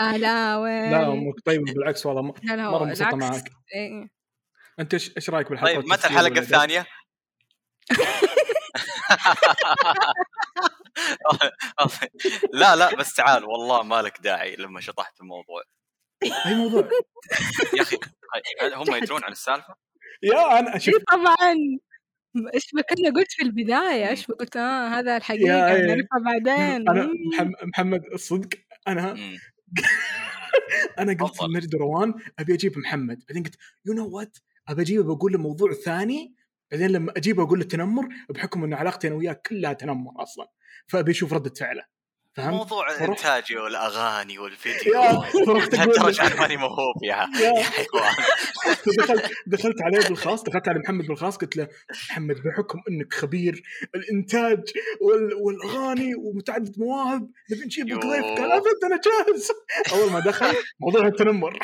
لا لا وين لا أمك طيبه بالعكس والله م- لا لا مرة انبسطت بالعكس. معاك. إيه. أنت إيش إيش رأيك بالحلقة طيب متى الحلقة الثانية؟ لا لا بس تعال والله ما لك داعي لما شطحت الموضوع أي موضوع يا أخي هم يدرون عن السالفة؟ يا أنا شوف طبعا إيش كنا قلت في البداية إيش قلت آه هذا الحقيقة إيه. نعرفها بعدين أنا محمد الصدق أنا. أنا قلت. لمجد روان أبي أجيب محمد بعدين قلت you know what أبي أجيبه بقول له موضوع ثاني بعدين لما أجيبه أقول له تنمر بحكم إن علاقتي أنا وياه كلها تنمر أصلا. فأبي أشوف رده فعله. فهمت؟ موضوع الإنتاج والأغاني والفيديو. أنا ماني موهوب يا. حيوان. دخلت دخلت عليه بالخاص دخلت على محمد بالخاص قلت له محمد بحكم إنك خبير الإنتاج وال- والأغاني ومتعدد مواهب نبي نجيبك يوه. ضيف قال أبد أنا جاهز. أول ما دخل موضوع التنمر.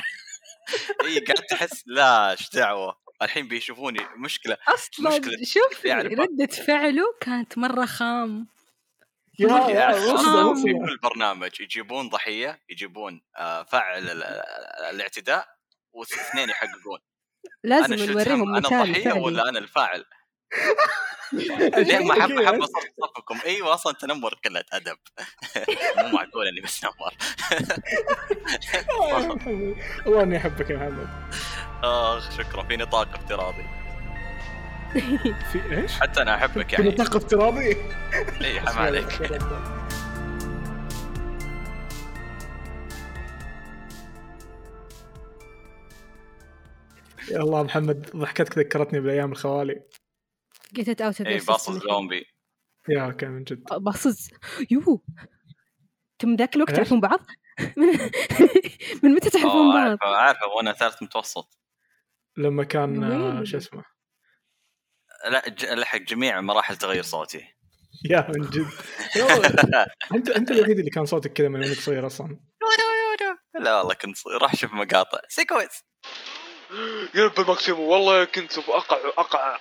إي قاعد تحس لا إيش دعوة؟ الحين بيشوفوني مشكلة أصلا مشكلة. شوف يعرف. ردة فعله كانت مرة خام. وصلة في كل برنامج يجيبون ضحية يجيبون آه، فاعل ال- الاعتداء واثنين يحققون. لازم نوريهم؟ أنا الضحية ولا أنا الفاعل؟ ليه ما احب اصف صفكم إيوه أصلا تنمر قله أدب. مو معقول إني بتنمر آه،. والله. اني أحبك يا محمد. اخ شكرا. في نطاق افتراضي. في إيش؟ حتى أنا أحبك في يعني. نطاق افتراضي؟ اي حرام عليك يا الله محمد ضحكتك ذكرتني بالايام الخوالي. جيت ات اوت اي باصص زومبي. يا أوكي من جد. باصص. يو أنتم ذاك الوقت؟ تعرفون بعض؟ من, من متى تعرفون أوه، بعض؟ عارفه عارفه وأنا ثالث متوسط. لما كان آه،؟ شو اسمه؟ لا ج- لحق جميع مراحل تغير صوتي. يا من جد. يا أنت أنت الوحيد اللي كان صوتك كذا من وأنك صغير أصلا. لا والله كنت صغير. راح أشوف مقاطع. سيكوينس قلب الماكسيمو والله كنت أقع أقع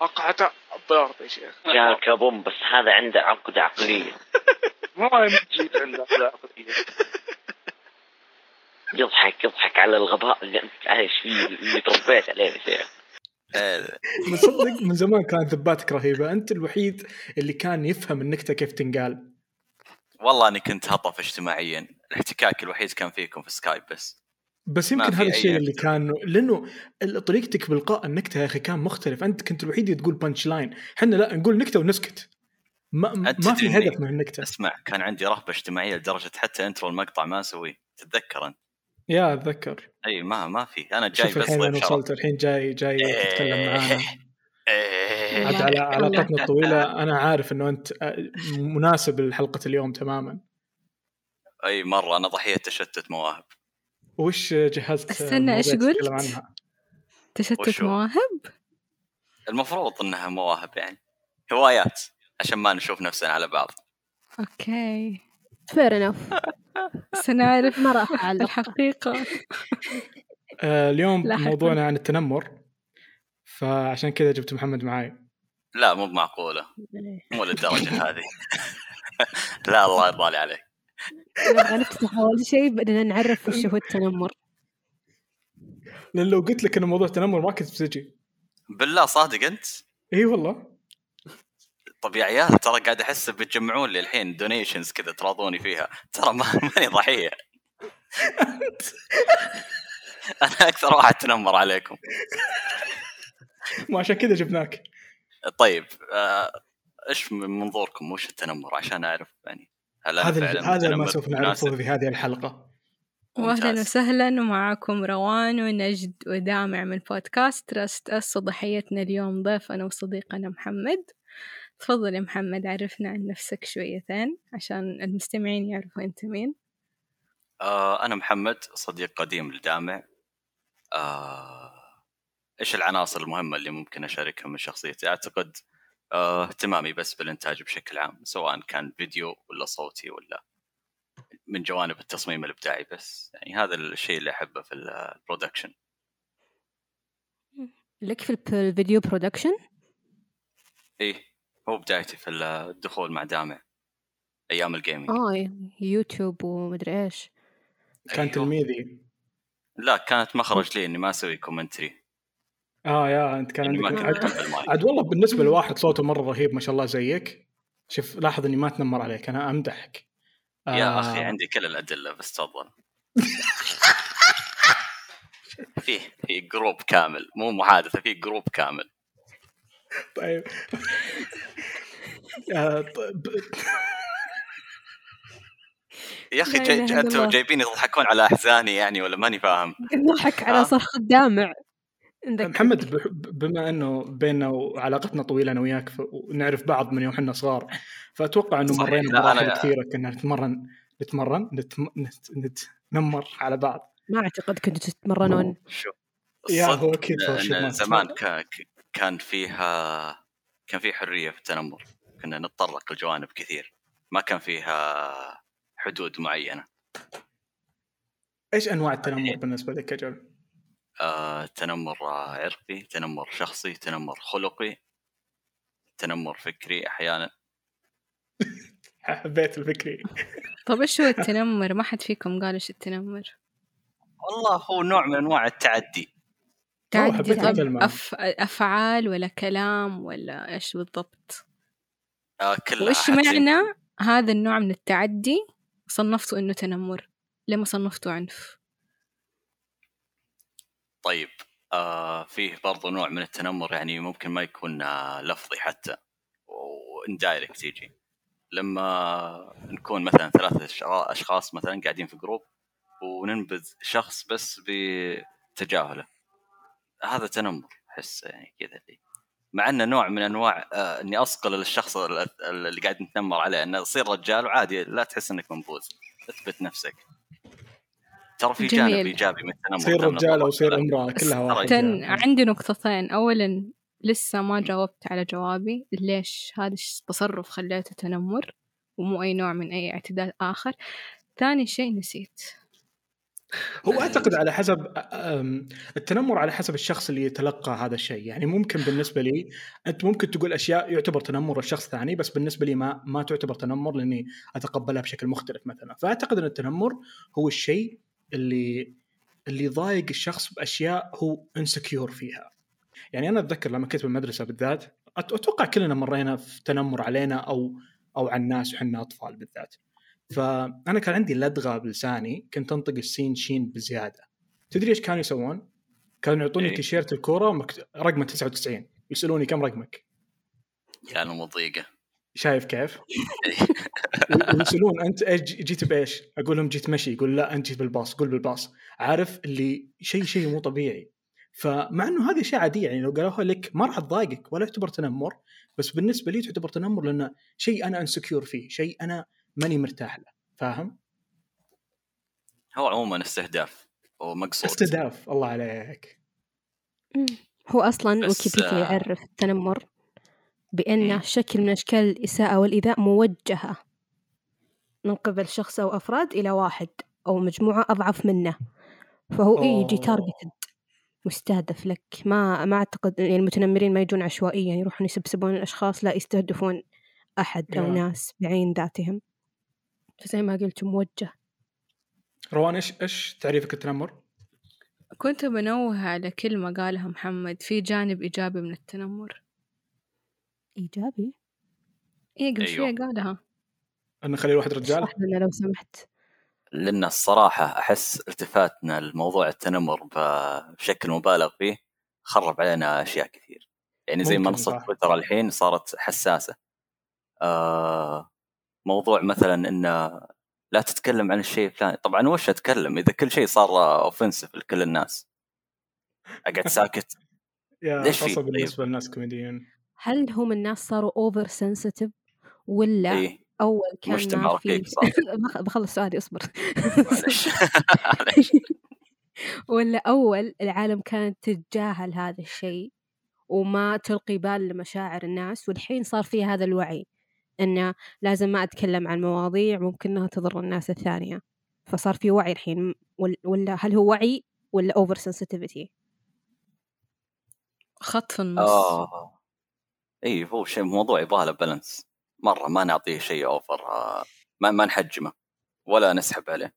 اقعة بالارض يا شيخ. يا كابوم بس هذا عنده عقد عقلية. ما يجيب عنده عقلية. يضحك يضحك على الغباء اللي أنت عايش فيه اللي تربيت عليه يا شيخ. من صدق من زمان كانت ذباتك رهيبة. أنت الوحيد اللي كان يفهم النكته كيف تنقال. والله أني كنت هطف اجتماعيا. الاحتكاك الوحيد كان فيكم في سكايب بس. بس يمكن هذا الشيء اللي. كان لأنه طريقتك بالقاء النكتة يا أخي كان مختلف. أنت كنت الوحيد اللي تقول punch line إحنا لا نقول نكتة ونسكت. ما, ما في هدف من النكتة. أسمع كان عندي رهبة اجتماعية لدرجة حتى intro المقطع ما أسويه. تتذكر أنت؟ yeah أتذكر. أي ما ما في. أنا جاي شوف بس الحين شرف وصلت الحين جاي جاي تتكلم معانا. إيه. عاد على علاقتنا الطويلة أنا عارف إنه أنت مناسب لحلقة اليوم تماما. أي مرة أنا ضحيه تشتت مواهب. وش جهزت استنى، إيش مواضيع قلت؟ تشتت وشو؟ مواهب؟ المفروض إنها مواهب يعني. هوايات عشان ما نشوف نفسنا على بعض. okay. fair enough بس أنا اعرف ما راح أعلق. الحقيقة. آه، اليوم. موضوعنا عن التنمر فعشان كذا جبت محمد معاي. لا مو معقوله مو للدرجة هذه. لا الله يرضى لي عليك نبغى نفتح أول شيء بعدين نعرف وش هو التنمر. لأن لو قلت لك انه موضوع تنمر ما كنت بتجي. بالله صادق أنت؟ إي والله. طب يا عيال ترى قاعد أحس بتجمعون لي الحين donations كذا تراضوني فيها. ترى ما ماني ضحيه أنا أكثر واحد تنمر عليكم. ما عشان كذا جبناك. طيب آه، إيش من منظوركم؟ وش التنمر؟ عشان أعرف يعني هل هذا هذا ما سوف؟ نعرفه في هذه الحلقة. واهلا. وسهلا ومعاكم روان ونجد ودامع من بودكاست. Trust Us وضحيتنا اليوم ضيفنا وصديقنا محمد. تفضل يا محمد عرفنا عن نفسك شويتين عشان المستمعين يعرفوا أنت مين. آه أنا محمد صديق قديم لدامع آه إيش العناصر المهمة اللي ممكن اشاركها من شخصيتي؟ أعتقد آه اهتمامي بس بالإنتاج بشكل عام سواء كان فيديو ولا صوتي ولا من جوانب التصميم الإبداعي بس. يعني هذا الشيء اللي أحبه في ال production لك في الفيديو production إيه. هو بدايتي في الدخول مع دامع أيام ال gaming آه يوتيوب ومدري إيش. كان أيوه. تلميذي. لا كانت مخرج لي إني ما أسوي commentary آه يا أنت كان عندك عاد. عاد والله بالنسبة لواحد صوته مرة رهيب ما شاء الله زيك. شوف لاحظ إني ما أتنمر عليك أنا أمدحك. يا آه، أخي عندي كل الأدلة بس تفضل. في في group كامل مو محادثة في group كامل. طيب آه، يا أخي جاي أنتم. جايبين يضحكون على أحزاني يعني ولا ماني فاهم نضحك آه. على صرخ الدامع نذكرك. محمد بما إنه بيننا وعلاقتنا طويلة أنا وياك ونعرف بعض من يوم إحنا صغار فأتوقع إنه. مرينا بمراحل كثيرة كنا نتمرن نتمرن نتم... نت... نتنمر على بعض ما أعتقد كنتوا تتمرنون شوف يا هو أكيد زمان كان فيها كان في حرية في التنمر كنا نتطرق لجوانب كثير ما كان فيها حدود معينة إيش أنواع التنمر بالنسبة لك يا جول؟ آه، تنمر عرقي تنمر شخصي تنمر خلقي تنمر فكري أحيانا حبيت الفكري طب إيش هو التنمر؟ ما حد فيكم قال إيش التنمر؟ والله هو نوع من أنواع التعدي الكلمة. أف... أفعال ولا كلام ولا إيش بالضبط؟ آه كلها معنى هذا النوع من التعدي صنفته إنه تنمر؟ ليه ما صنفته عنف؟ طيب آه فيه برضو نوع من التنمر يعني ممكن ما يكون آه لفظي حتى و indirect يجي لما نكون مثلا ثلاثة أشخا- أشخاص مثلا قاعدين في group وننبذ شخص بس بتجاهله هذا تنمر أحس يعني كذا اللي مع إنه نوع من أنواع آه إني أصقل الشخص ال- اللي قاعد نتنمر عليه إنه تصير رجال وعادي لا تحس إنك منبوذ أثبت نفسك ترى في جميل. جانب إيجابي من التنمر تصير دام رجال أو كلام. امراه كلها واحد تن... يعني. عندي نقطتين اولا لسه ما جاوبت على جوابي ليش هذا التصرف خليته تنمر ومو أي نوع من أي اعتداء آخر ثاني شيء نسيت هو أعتقد على حسب التنمر على حسب الشخص اللي يتلقى هذا الشيء. يعني ممكن بالنسبة لي أنت ممكن تقول أشياء يعتبر تنمر للشخص ثاني بس بالنسبة لي ما ما تعتبر تنمر لأني أتقبلها بشكل مختلف مثلا. فأعتقد إن التنمر هو الشيء اللي اللي ضايق الشخص بأشياء هو انسكيور فيها. يعني أنا أتذكر لما كنت بالمدرسة بالذات أتوقع كلنا مرينا في تنمر علينا أو أو على الناس وحنا أطفال بالذات. فأنا كان عندي لدغة بلساني كنت أنطق السين شين بزيادة تدري إيش كانوا يسوون؟ كانوا يعطوني إيه. تيشيرت الكورة مكت... رقمه 99 يسألوني كم رقمك؟ يا المضيقه شايف كيف؟ ويسألون أنت إيش جيت بإيش؟ أقول لهم جيت مشي يقول لا أنت جيت بالباص قول بالباص عارف اللي شيء شيء مو طبيعي فمع إنه هذه أشياء عادية يعني لو قالوها لك ما راح تضايقك ولا تعتبر تنمر بس بالنسبة لي تعتبر تنمر لأنه شيء أنا انسكيور فيه شيء أنا ماني مرتاح له فاهم؟ هو عموما استهداف ومقصود استهداف الله عليك. هو أصلا ويكيبيديا آه، يعرف التنمر بانه مم. شكل من أشكال الإساءة والإيذاء موجهة من قبل شخص أو أفراد إلى واحد أو مجموعة أضعف منه فهو إيه يجي. تارجتد مستهدف لك ما ما أعتقد يعني المتنمرين ما يجون عشوائيا يروحون يسبسبون الأشخاص لا يستهدفون أحد أو يا. ناس بعين ذاتهم فزي ما قلت موجه روان إيش إيش تعريفك التنمر؟ كنت بنوه على كلمة قالها محمد في جانب إيجابي من التنمر إيجابي إيه قبل أيوه. شوية قالها أن نخلي الواحد رجال؟ لنا لو سمحت لأن الصراحة أحس التفاتنا لموضوع التنمر بشكل مبالغ فيه خرب علينا أشياء كثير يعني زي صح. تويتر الحين صارت حساسة آه موضوع مثلا إنه لا تتكلم عن الشيء الفلاني. طبعا وش أتكلم؟ إذا كل شيء صار اوفنسيف لكل الناس. أقعد ساكت. يا ليش في؟ طيب؟ بالنسبة للناس كوميديين. هل هم الناس صاروا over sensitive ولا اي أول كان مجتمع ما في بخلص سؤالي اصبر. ولا أول العالم كانت تتجاهل هذا الشيء وما تلقي بال لمشاعر الناس والحين صار في هذا الوعي. إنه لازم ما أتكلم عن مواضيع ممكن إنها تضر الناس الثانية. فصار في وعي الحين ولا هل هو وعي ولا over sensitivity خط في النص. آه. اي هو شيء موضوع يبغى له balance مرة ما نعطيه شيء over آه، ما ما نحجمه ولا نسحب عليه.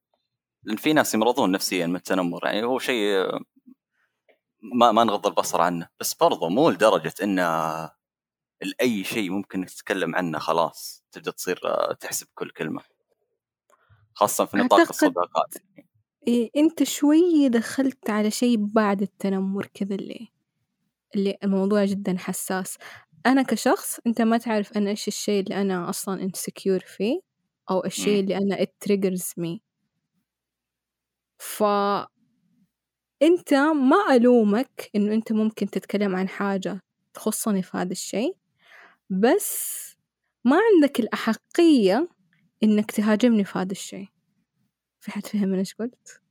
لأن في ناس يمرضون نفسيا من التنمر يعني هو شيء آه، ما ما نغض البصر عنه. بس برضه مو لدرجة إنه لأي شيء ممكن تتكلم عنه خلاص تبدأ تصير آه، تحسب كل كلمة. خاصة في نطاق أعتقد- الصداقات إيه أنت شوي دخلت على شيء بعد التنمر كذا اللي اللي الموضوع جدا حساس. أنا كشخص أنت ما تعرف أنا إيش الشيء اللي أنا أصلا insecure فيه أو الشيء. اللي أنا it triggers me. ف أنت ما ألومك إنه أنت ممكن تتكلم عن حاجة تخصني في هذا الشيء. بس ما عندك الأحقية إنك تهاجمني في هذا الشيء. في حد فهم إيش قلت؟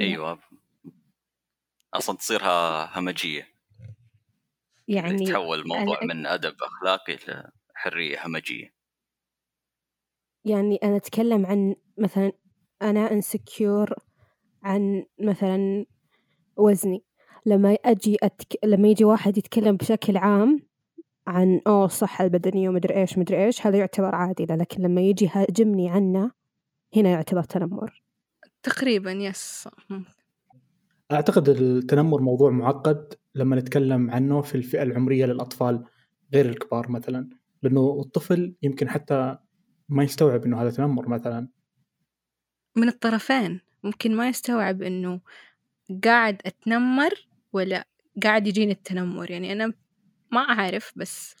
أيوه. أصلا تصيرها همجية. يعني يتحول الموضوع أنا- من أدب أخلاقي لحريه همجية. يعني أنا أتكلم عن مثلا أنا انسكيور عن مثلا وزني. لما أجي أتك... لما يجي واحد يتكلم بشكل عام عن أوه الصحة البدنية ومدري إيش مدري إيش هذا يعتبر عادي لكن لما يجي يهاجمني عنه هنا يعتبر تنمر. تقريبا يس أعتقد التنمر موضوع معقد لما نتكلم عنه في الفئة العمرية للأطفال غير الكبار مثلا لأنه الطفل يمكن حتى ما يستوعب إنه هذا تنمر مثلا. من الطرفين ممكن ما يستوعب إنه قاعد أتنمر ولا قاعد يجيني التنمر. يعني أنا ما أعرف بس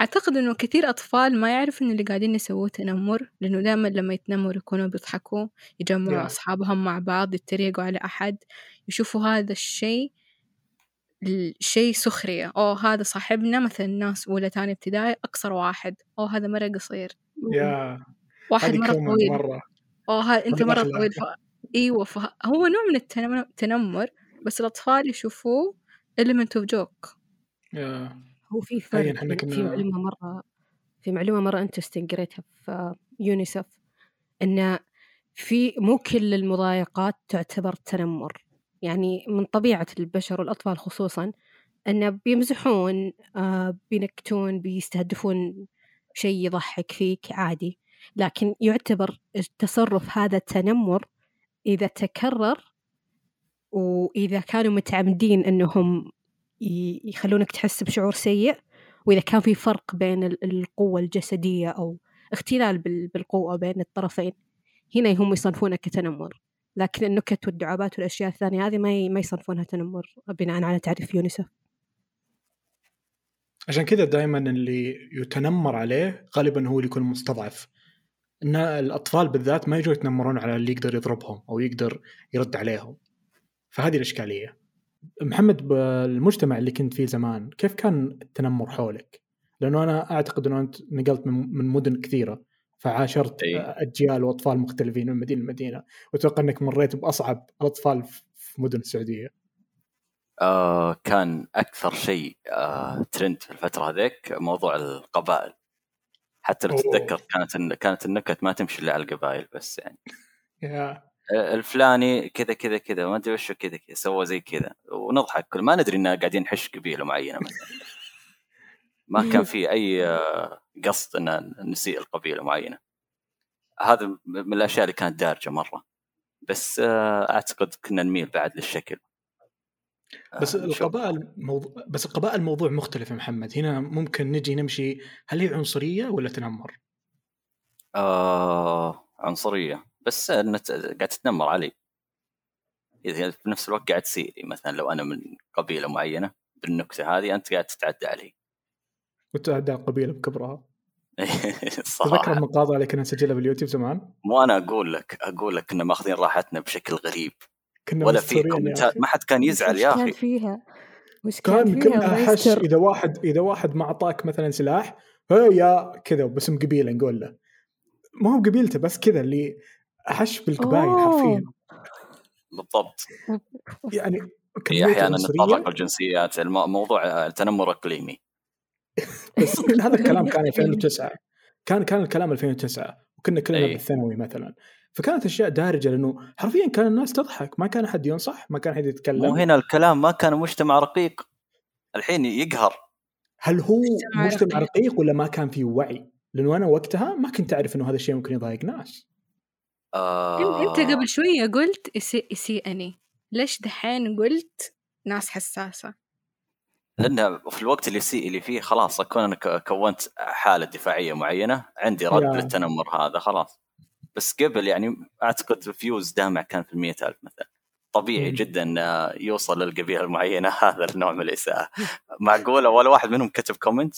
أعتقد إنه كثير أطفال ما يعرفوا إن اللي قاعدين يسووه تنمر لأنه دائما لما يتنمروا يكونوا بيضحكوا يجمعوا Yeah. أصحابهم مع بعض يتريقوا على أحد يشوفوا هذا الشيء الشيء سخرية. أوه هذا صاحبنا مثلا ناس أولى تاني ابتدائي أقصر واحد. أوه هذا مرة قصير. يا واحد مرة طويل. مرة. أوه ها أنت مرة. طويل. ف... أيوة فهو نوع من التنمر, التنمر بس الأطفال يشوفوه element of joke يا هو في فرق إحنا في كنا- معلومة مرة في معلومة مرة انترستنج قريتها في يونيسف إن في مو كل المضايقات تعتبر تنمر. يعني من طبيعة البشر والأطفال خصوصا إن بيمزحون آه، بينكتون بيستهدفون شيء يضحك فيك عادي. لكن يعتبر التصرف هذا تنمر إذا تكرر وإذا كانوا متعمدين إنهم ي- يخلونك تحس بشعور سيء وإذا كان في فرق بين ال- القوة الجسدية أو اختلال بال- بالقوة بين الطرفين هنا هم يصنفونه كتنمر. لكن النكت والدعابات والأشياء الثانية هذه ما ما يصنفونها تنمر بناء على تعريف يونيسف. عشان كذا دائما اللي يتنمر عليه غالبا هو اللي يكون مستضعف. إن الأطفال بالذات ما يجوا يتنمرون على اللي يقدر يضربهم أو يقدر يرد عليهم. فهذه الإشكالية. محمد بالمجتمع اللي كنت فيه زمان كيف كان التنمر حولك؟ لأنه أنا أعتقد إنه أنت نقلت من من مدن كثيرة فعاشرت أي. أجيال وأطفال مختلفين من مدينة لمدينة. واتوقع إنك مريت بأصعب الاطفال في مدن السعودية. آه كان أكثر شيء آه ترند في الفترة هذيك موضوع القبائل. حتى لو أوه. تتذكر كانت كانت النكت ما تمشي إلا على القبائل بس يعني. الفلاني كذا كذا كذا ما أدري وش كذا كذا سوى زي كذا. ونضحك كل ما ندري اننا قاعدين نحش قبيله معينه مثلا. ما كان في أي آه، قصد إن نسيء القبيلة معينة. هذا من الأشياء اللي كانت دارجة مرة. بس آه، أعتقد كنا نميل بعد للشكل. آه، بس. القبائل موضوع بس القبائل موضوع مختلف يا محمد. هنا ممكن نجي نمشي. هل هي عنصرية ولا تنمر؟ آه عنصرية. بس إنه قاعد تتنمر علي. إذا في نفس الوقت قاعد تسيري مثلا لو أنا من قبيلة معينة بالنكتة هذه أنت قاعد تتعدى علي. وتعدى القبيله بكبرها. تذكر الصراحه المقاطع اللي كنا نسجلها باليوتيوب زمان؟ مو أنا أقول لك. أقول لك كنا ماخذين راحتنا بشكل غريب. كنا ولا في كومنتات. ما حد كان يزعل يا أخي. فيها؟ وش كان كان كلها حش إذا واحد إذا واحد ما أعطاك مثلا سلاح "هي يا كذا باسم قبيلة نقول له. ما هو قبيلته بس كذا اللي حش بالقبائل أوه. حرفيا. بالضبط. يعني هي أحيانا نتطرق عنصريه الجنسيات الم- موضوع التنمر إقليمي. بس هذا الكلام كان 2009 كان كان الكلام 2009 وكنا كلنا أي. بالثانوي مثلا. فكانت أشياء دارجة لأنه حرفيا كان الناس تضحك. ما كان أحد ينصح ما كان أحد يتكلم. مو هنا الكلام ما كان مجتمع رقيق. الحين يقهر. هل هو مجتمع رقيق. ولا ما كان فيه وعي؟ لأنه أنا وقتها ما كنت أعرف إنه هذا الشيء ممكن يضايق ناس. آه. انت قبل شوية قلت يسيء يسيئني ليش دحين قلت ناس حساسة؟ لأن في الوقت اللي يسيء اللي فيه خلاص أكون أنا ك- كونت حالة دفاعية معينة عندي رد يا. للتنمر هذا خلاص. بس قبل يعني أعتقد views دامع كان في المية ألف مثلا. طبيعي مم. جدا يوصل للقبيلة المعينة هذا النوع من الإساءة. معقولة؟ ولا واحد منهم كتب comment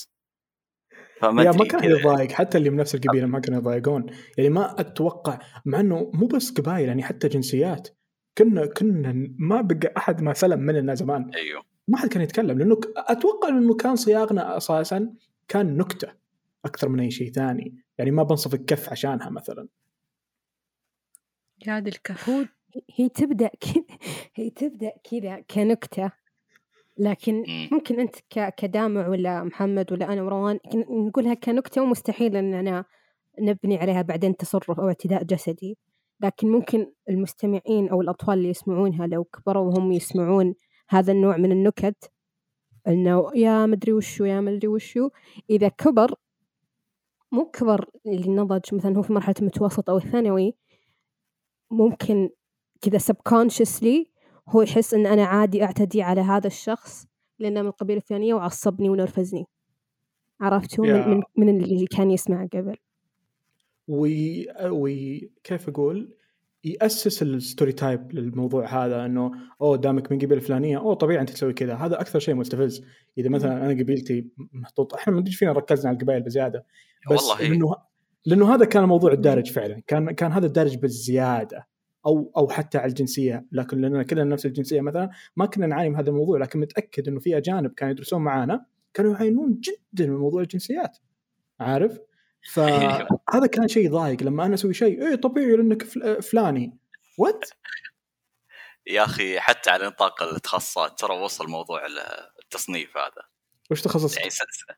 فما يا أدري. ما كان. يضايق حتى اللي من نفس القبيله ما كانوا يضايقون. يعني ما أتوقع مع إنه مو بس قبائل يعني حتى جنسيات. كنا كنا ما بقى أحد ما سلم مننا زمان. أيوه. ما حد كان يتكلم لأنه أتوقع إنه كان صياغنا أساسا كان نكتة أكثر من أي شيء ثاني. يعني ما بنصف الكف عشانها مثلا. يا دي الكف. هي تبدأ كذا هي تبدأ كذا كنكتة. لكن مم. ممكن أنت كدامع ولا محمد ولا أنا وروان نقولها كنكتة ومستحيل اننا نبني عليها بعدين تصرف أو اعتداء جسدي لكن ممكن المستمعين أو الأطفال اللي يسمعونها لو كبروا وهم يسمعون هذا النوع من النكت إنه يا مدري وشو يا مدري وشو إذا كبر مو كبر اللي نضج مثلا هو في مرحلة المتوسط أو الثانوي ممكن كذا subconsciously هو يحس إن أنا عادي أعتدي على هذا الشخص لأنه من القبيله الفلانيه وعصبني ونرفزني. عرفتوا؟ yeah. من, من من اللي كان يسمع قبل. وي... وي... كيف أقول؟ يأسس ال stereotype للموضوع هذا إنه أوه دامك من قبيلة فلانية أوه طبيعي أنت تسوي كذا. هذا أكثر شيء مستفز. إذا مثلا أنا قبيلتي محطوط إحنا ما ادري فينا ركزنا على القبائل بزيادة. بس والله. لأنه لأنه هذا كان الموضوع الدارج فعلا. كان كان هذا الدارج بالزيادة. أو أو حتى على الجنسية. لكن لاننا كلنا نفس الجنسية مثلا ما كنا نعاني من هذا الموضوع. لكن متأكد إنه في أجانب كانوا يدرسون معانا كانوا يعانون جدا من موضوع الجنسيات. عارف؟ فهذا كان شيء ضايق. لما أنا أسوي شيء إيه طبيعي لانك فل- فلاني. وات يا أخي حتى على نطاق التخصصات ترى وصل موضوع التصنيف هذا. وش تخصصك؟ يعني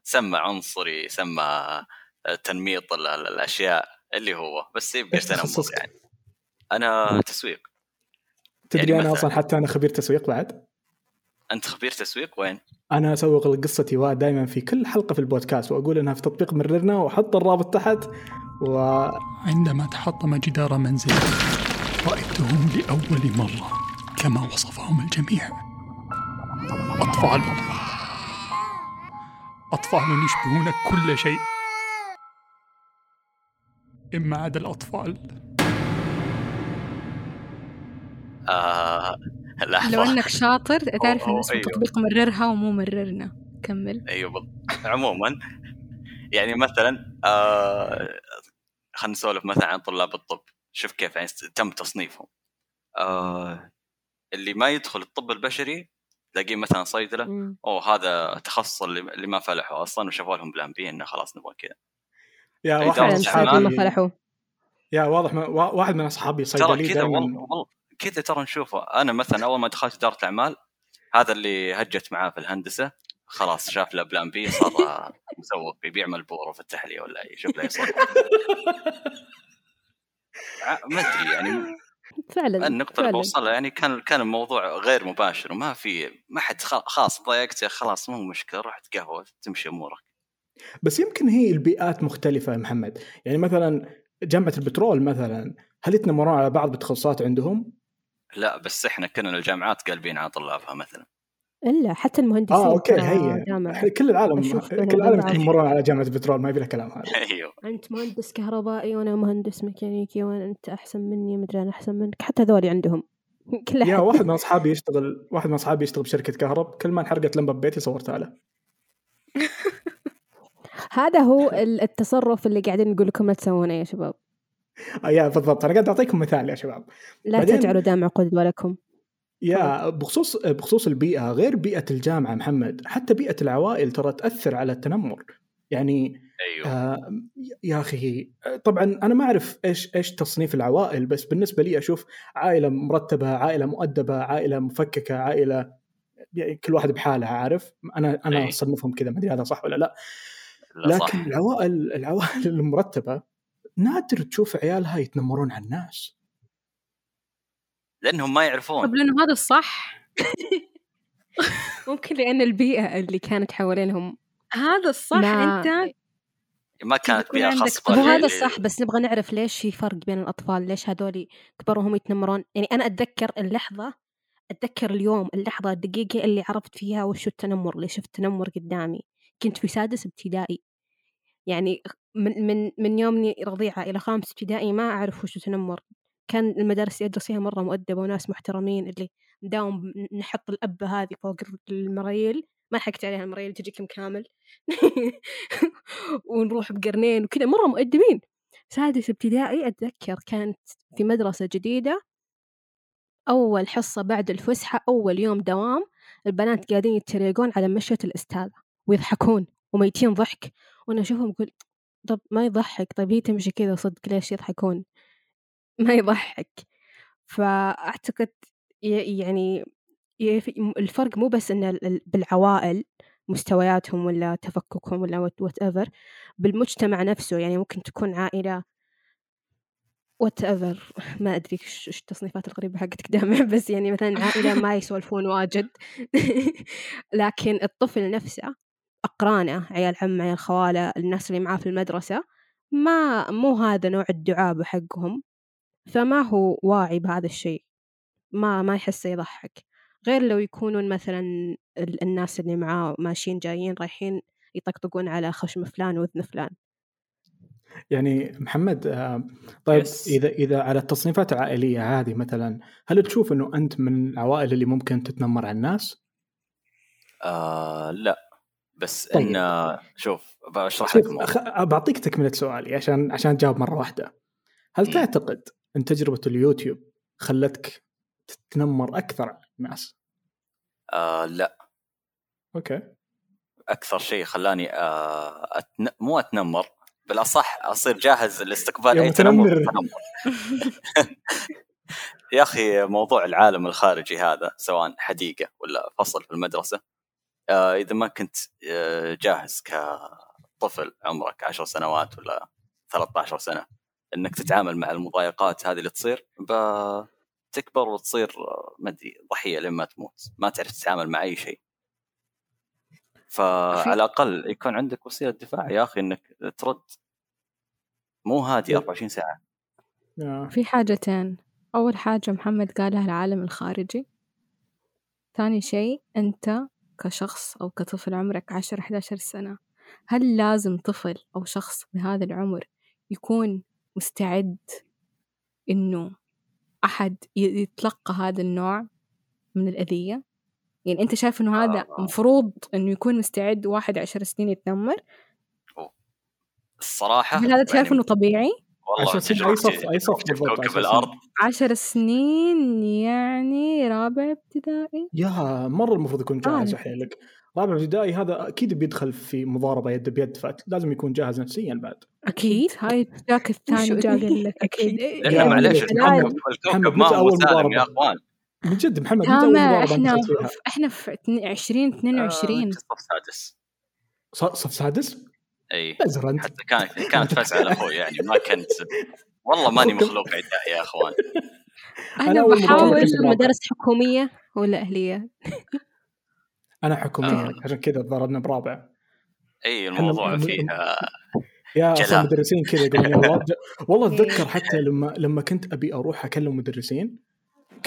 سمى عنصري سمى تنميط ال- ال- الأشياء اللي هو. بس يبقى تنمر؟ يعني. أنا تسويق. تدري يعني أنا مثلاً- أصلا حتى أنا خبير تسويق بعد؟ أنت خبير تسويق؟ وين؟ أنا أسوق لقصتي دائما في كل حلقة في البودكاست وأقول إنها في تطبيق مررنا وأحط الرابط تحت و عندما تحطم جدار منزلي رأيتهم لأول مرة كما وصفهم الجميع. أطفال. أطفال يشبهون كل شيء. إما عدا الأطفال. آه لو إنك شاطر تعرف أوه، ان اسم أيوه. التطبيق مررها ومو مررنا. كمل. أيوه بالضبط. عموما يعني مثلا آه خلينا نسولف مثلا عن طلاب الطب. شوف كيف يعني تم تصنيفهم. آه اللي ما يدخل الطب البشري تلاقيه مثلا صيدله. أوه هذا تخصص اللي, اللي ما فلحوا أصلا وشافوا لهم بلان بي إنه خلاص نبغى كذا. يا واحد من ما أصحابي فلحوا. يا واضح من... وا- واحد من أصحابي ترى صيدلي كذا والله دائما والله. كذا ترى نشوفه. أنا مثلا أول ما دخلت إدارة الأعمال هذا اللي هجت معاه في الهندسة. خلاص شاف له بلان بي صار مسوق يبيع ملبور في التحلية ولا يشوف له يصير. ما أدري يعني. فعلا النقطة اللي فعلا. بوصلها يعني كان كان الموضوع غير مباشر وما في ما حد خ- خلاص ضايقت خلاص مو مشكلة رحت قهوة تمشي أمورك. بس يمكن هي البيئات مختلفة يا محمد. يعني مثلا جامعة البترول مثلا هل يتنمرون على بعض بالتخصصات عندهم؟ لا بس إحنا كنا الجامعات قلبين على طلابها مثلا. إلا حتى المهندسين آه أوكي هي جامعة. كل العالم كل العالم بعض. يتنمرون على جامعة البترول ما يبي له كلام هذا. أيوه. أنت مهندس كهربائي وأنا مهندس ميكانيكي وأنا أنت أحسن مني مدري أنا أحسن منك. حتى ذولي عندهم. كل يا. واحد من أصحابي يشتغل واحد من أصحابي يشتغل بشركة كهرب كل ما انحرقت لمبة ببيتي صورتها له. هذا هو ال- التصرف اللي قاعدين نقول لكم لا تسوونه يا شباب. يا بالضبط. أنا قاعد أعطيكم مثال يا شباب. لا بعدين- تجعلوا دامع قدوة يا بخصوص بخصوص البيئة غير بيئة الجامعة محمد حتى بيئة العوائل ترى تأثر على التنمر. يعني أيوه. آه يا أخي طبعا أنا ما أعرف إيش إيش تصنيف العوائل بس بالنسبة لي أشوف عائلة مرتبة عائلة مؤدبة عائلة مفككة عائلة يعني كل واحد بحالها عارف؟ أنا أنا أي. أصنفهم كذا ما أدري هذا صح ولا لا. لا صح. لكن العوائل العوائل المرتبة نادر تشوف عيالها يتنمرون على الناس. لأنهم ما طب يعرفون لأنه هذا الصح. ممكن لأن البيئة اللي كانت حوالينهم هذا الصح. ما- أنت ما كانت بيئة هو اللي- هذا الصح بس نبغى نعرف ليش في فرق بين الأطفال؟ ليش هذول كبروا وهم يتنمرون؟ يعني أنا أتذكر اللحظة أتذكر اليوم اللحظة الدقيقة اللي عرفت فيها وش التنمر اللي شفت تنمر قدامي. كنت في سادس ابتدائي. يعني من من من يومي رضيعة إلى خامس ابتدائي ما أعرف وش التنمر كان المدارس اللي أدرس فيها مرة مؤدبة وناس محترمين اللي نداوم نحط الأبة هذه فوق المرايل ما حكت عليها المرايل تجيك كامل. ونروح بقرنين وكذا مرة مؤدبين. سادس ابتدائي أتذكر كانت في مدرسة جديدة. أول حصة بعد الفسحة أول يوم دوام البنات قاعدين يتريقون على مشية الأستاذة ويضحكون وميتين ضحك. وأنا أشوفهم أقول طب ما يضحك طيب هي تمشي كذا صدق ليش يضحكون؟ ما يضحك. فأعتقد يعني الفرق مو بس إن ال- ال- بالعوائل مستوياتهم ولا تفككهم ولا whatever بالمجتمع نفسه يعني ممكن تكون عائلة وات ايفر ما أدري إيش التصنيفات الغريبة حقتك دامع بس يعني مثلا عائلة ما يسولفون واجد. لكن الطفل نفسه أقرانه عيال عم عيال خوالة الناس اللي معاه في المدرسة. ما مو هذا نوع الدعابة حقهم. فما هو واعي بهذا الشيء. ما ما يحسه يضحك. غير لو يكونون مثلا ال- الناس اللي معاه ماشيين جايين رايحين يطقطقون على خشم فلان وذن فلان. يعني محمد آه، طيب يس. إذا إذا على التصنيفات العائلية هذه مثلا هل تشوف إنه أنت من العوائل اللي ممكن تتنمر على الناس؟ آه لا. بس طيب. إن شوف بشرح لك الموضوع أخ- بعطيك تكملة سؤالي عشان عشان تجاوب مرة واحدة. هل مم. تعتقد إن تجربة اليوتيوب خلتك تتنمر أكثر على الناس؟ آه لا أوكي أكثر شيء خلاني آه أتن... مو أتنمر بالأصح أصير جاهز لاستقبال أي تنمر. يا أخي موضوع العالم الخارجي هذا سواء حديقة ولا فصل في المدرسة إذا ما كنت آه جاهز كطفل عمرك عشر سنوات ولا 13 سنة إنك تتعامل مع المضايقات هذه اللي تصير بتكبر وتصير آه، ما أدري ضحية لما تموت. ما تعرف تتعامل مع أي شيء. فعلى الأقل يكون عندك وسيلة دفاع يا أخي إنك ترد. مو هادي 24 ساعة. آه. في حاجتين. أول حاجة محمد قالها العالم الخارجي. ثاني شيء أنت كشخص أو كطفل عمرك عشر 11 سنة هل لازم طفل أو شخص بهذا العمر يكون مستعد إنه أحد يتلقى هذا النوع من الأذية؟ يعني أنت شايف إنه هذا آه. مفروض إنه يكون مستعد واحد عشر سنين يتنمر؟ الصراحة هل هذا شايف يعني إنه طبيعي؟ والله تجربتي صف- أي صف بكوكب عشان الأرض؟ عشر سنين يعني رابع ابتدائي. يا مرة المفروض يكون جاهز آه. احيلك رابع ابتدائي هذا أكيد بيدخل في مضاربة يد بيد فلازم يكون جاهز نفسيا بعد. أكيد. هاي جاك الثاني وشو- جا قال لك أكيد. أكيد. لأنه يا معليش الكوكب ما هو مضاربة؟ يا إخوان. من جد محمد متى أول تامر مضاربه إحنا انت فيها؟ إحنا في اتنين- عشرين اثنين وعشرين. آه، صف سادس. ص- صف سادس؟ إي ازر أنت حتى كانت كانت فزعة لأخوي يعني ما كنت والله ماني مخلوق عداء يا أخوان أنا أنا بحاول مدارس حكومية ولا أهلية أنا حكومية آه. عشان كذا ضربنا برابع إي الموضوع إحنا- فيه يا. أصلا مدرسين كذا يقولون والله. أتذكر حتى لما لما كنت أبي أروح أكلم مدرسين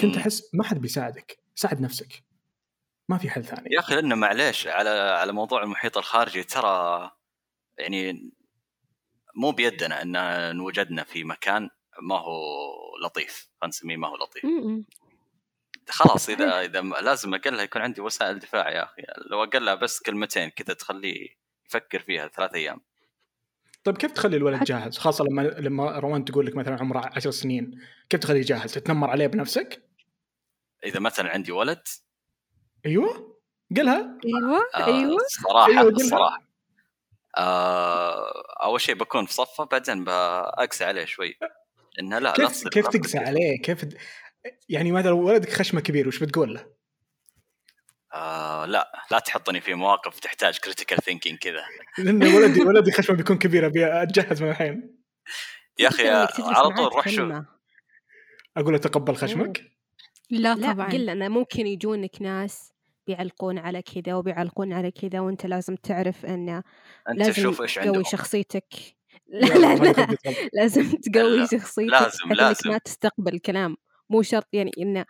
كنت. أحس ما حد بيساعدك ساعد نفسك ما في حل ثاني يا أخي لأنه معليش على على موضوع المحيط الخارجي ترى يعني مو بيدنا إن وجدنا في مكان ما هو لطيف خلينا نسميه ما هو لطيف. خلاص إذا إذا لازم أقلها يكون عندي وسائل دفاع يا أخي. لو أقلها بس كلمتين كذا تخليه يفكر فيها ثلاث أيام. طيب كيف تخلي الولد جاهز؟ خاصة لما لما روان تقول لك مثلا عمره 10 سنين كيف تخليه جاهز؟ تتنمر عليه بنفسك؟ إذا مثلا عندي ولد. أيوه. قلها. أيوه آه أيوه. الصراحه أيوة، قلها. الصراحه آه أول شيء بكون في صفه بعدين بأقسى عليه شوي. إنه لا لا كيف كيف تقسى. عليه؟ كيف د- يعني مثلا ولدك خشمة كبير وش بتقول له؟ آه لا لا تحطني في مواقف تحتاج critical thinking كذا. لأن ولدي ولدي خشمة بيكون كبير أبي أتجهز من الحين. يا أخي على طول روح شوف. أقول له تقبل خشمك؟ لا لا طبعا. قل أنا ممكن يجونك ناس بيعلقون على كذا وبيعلقون على كذا وأنت لازم تعرف أنت لازم شوف إيش تقوي شخصيتك. لا لا لا. لازم تقوي لا، شخصيتك لازم- لازم. ما تستقبل كلام. مو شرط يعني إنه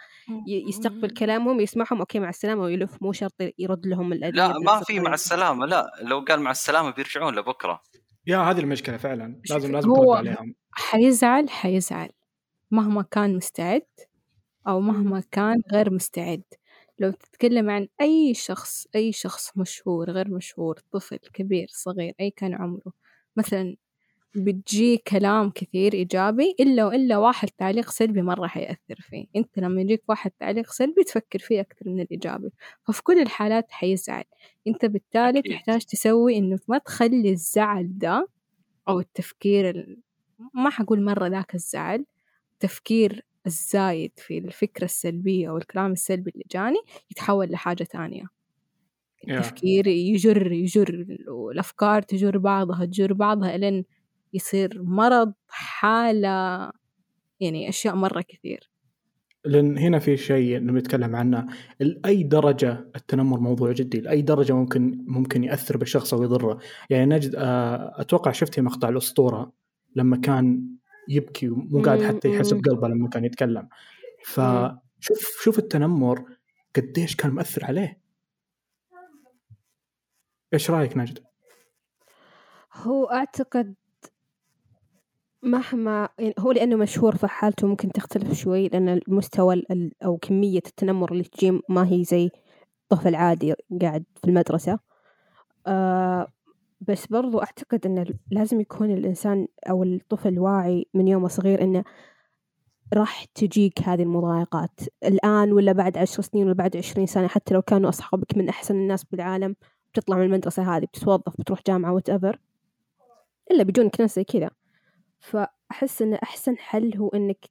ي- يستقبل كلامهم يسمعهم أوكي مع السلامة ويلف. مو شرط يرد لهم لا ما في مع. السلامة لا لو قال مع السلامة بيرجعون لبكرة. يا هذه المشكلة فعلا. لازم لازم هو- ترد عليهم. حيزعل حيزعل مهما كان مستعد أو مهما كان غير مستعد. لو تتكلم عن أي شخص أي شخص مشهور غير مشهور طفل كبير صغير أي كان عمره مثلا بتجي كلام كثير إيجابي إلا وإلا واحد تعليق سلبي مرة حيأثر فيه. أنت لما يجيك واحد تعليق سلبي تفكر فيه أكثر من الإيجابي. ففي كل الحالات حيزعل. أنت بالتالي أكيد. تحتاج تسوي إنه ما تخلي الزعل ده أو التفكير ال... ما حقول مرة ذاك الزعل التفكير الزايد في الفكرة السلبية أو الكلام السلبي اللي جاني يتحول لحاجة تانية يا. التفكير يجر يجر والأفكار تجر بعضها تجر بعضها إلين يصير مرض حالة يعني أشياء مرة كثير. لأن هنا في شيء نتكلم عنه. لاي درجة التنمر موضوع جدي لأي درجة ممكن ممكن يأثر بالشخص أو يضره يعني نجد آه، أتوقع شفتي مقطع الأسطورة لما كان يبكي ومو قاعد حتى يحس. بقلبه لما كان يتكلم فشوف شوف التنمر قديش كان مؤثر عليه إيش رأيك نجد؟ هو أعتقد مهما يعني هو لأنه مشهور فحالته ممكن تختلف شوي لأن المستوى ال- ال- أو كمية التنمر اللي تجي ما هي زي طفل عادي قاعد في المدرسة آه بس برضو أعتقد أنه لازم يكون الإنسان أو الطفل واعي من يومه صغير أنه راح تجيك هذه المضايقات. الآن ولا بعد عشر سنين ولا بعد عشرين سنة حتى لو كانوا أصحابك من أحسن الناس بالعالم بتطلع من المدرسة هذه بتتوظف بتروح جامعة ايفر إلا بيجونك ناس زي كذا. فأحس إن أحسن حل هو إنك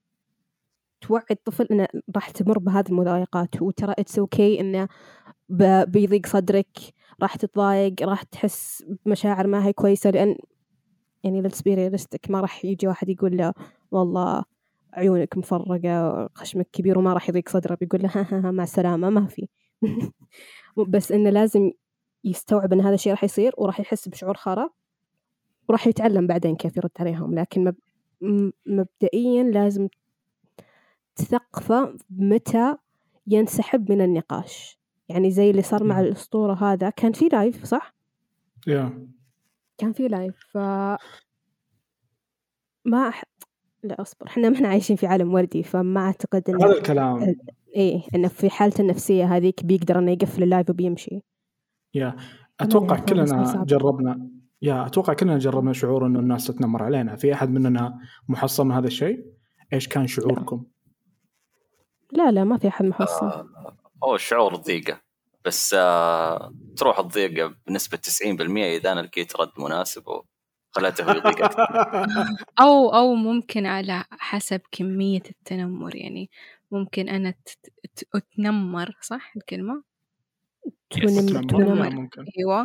توعي الطفل إنه راح تمر بهذه المضايقات. وترى it's okay إنه ب- بيضيق صدرك. راح تتضايق راح تحس بمشاعر ما هي كويسة لأن يعني let's be realistic ما راح يجي واحد يقول له والله عيونك مفرقة خشمك كبير وما راح يضيق صدره بيقول له ها ها مع السلامة ما في. بس إنه لازم يستوعب إن هذا الشيء راح يصير وراح يحس بشعور خرا وراح يتعلم بعدين كيف يرد عليهم. لكن مب... مبدئيا لازم تثقفه متى ينسحب من النقاش. يعني زي اللي صار مع. الأسطورة هذا. كان في live صح؟ yeah كان في live ف ما أح... لا أصبر إحنا ما إحنا عايشين في عالم وردي فما أعتقد إن هذا الكلام. إيه إنه في حالته النفسية هذيك بيقدر إنه يقفل ال live وبيمشي. yeah أفهم، بس كلنا. جربنا يا أتوقع كلنا جربنا شعور إنه الناس تتنمر علينا. في أحد مننا محصل من هذا الشيء؟ إيش كان شعوركم؟ لا. لا ما في أحد محصن. آه، هو الشعور الضيقه بس آه تروح الضيقه بنسبة 90% إذا أنا لقيت رد مناسب وخليته هو يضيق أكثر. أو أو ممكن على حسب كمية التنمر يعني ممكن أنا ت- ت- أتنمر صح الكلمة؟ تنم- تنمر.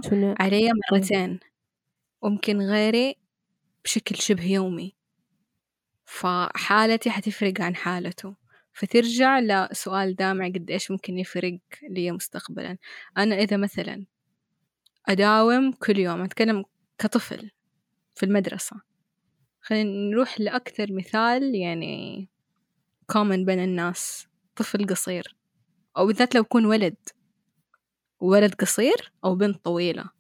تن- علي مرتين. ممكن غيري بشكل شبه يومي. فحالتي حتفرق عن حالته. فترجع لسؤال دامع قد إيش ممكن يفرق لي مستقبلا أنا إذا مثلا أداوم كل يوم أتكلم كطفل في المدرسة خلينا نروح لأكثر مثال يعني common بين الناس طفل قصير أو بالذات لو يكون ولد ولد قصير أو بنت طويلة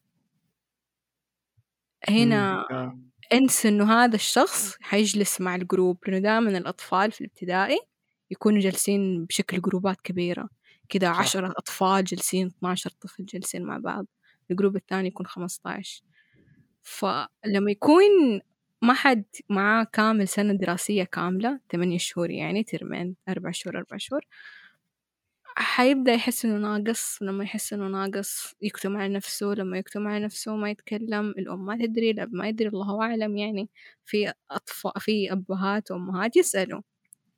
هنا. يا. انسى إنه هذا الشخص حيجلس مع ال group لأنه دائما الأطفال في الابتدائي يكونوا جالسين بشكل group ات كبيرة. كذا. عشرة أطفال جالسين 12 طفل جالسين مع بعض. ال group الثاني يكون 15 فلما يكون ما حد معاه كامل سنة دراسية كاملة 8 شهور يعني ترمين أربع شهور أربع شهور حيبدأ يحس إنه ناقص. لما يحس إنه ناقص يكتم على نفسه. لما يكتم على نفسه ما يتكلم الأم ما تدري الأب ما يدري الله أعلم يعني. في أطفال في أبهات وأمهات يسألوا.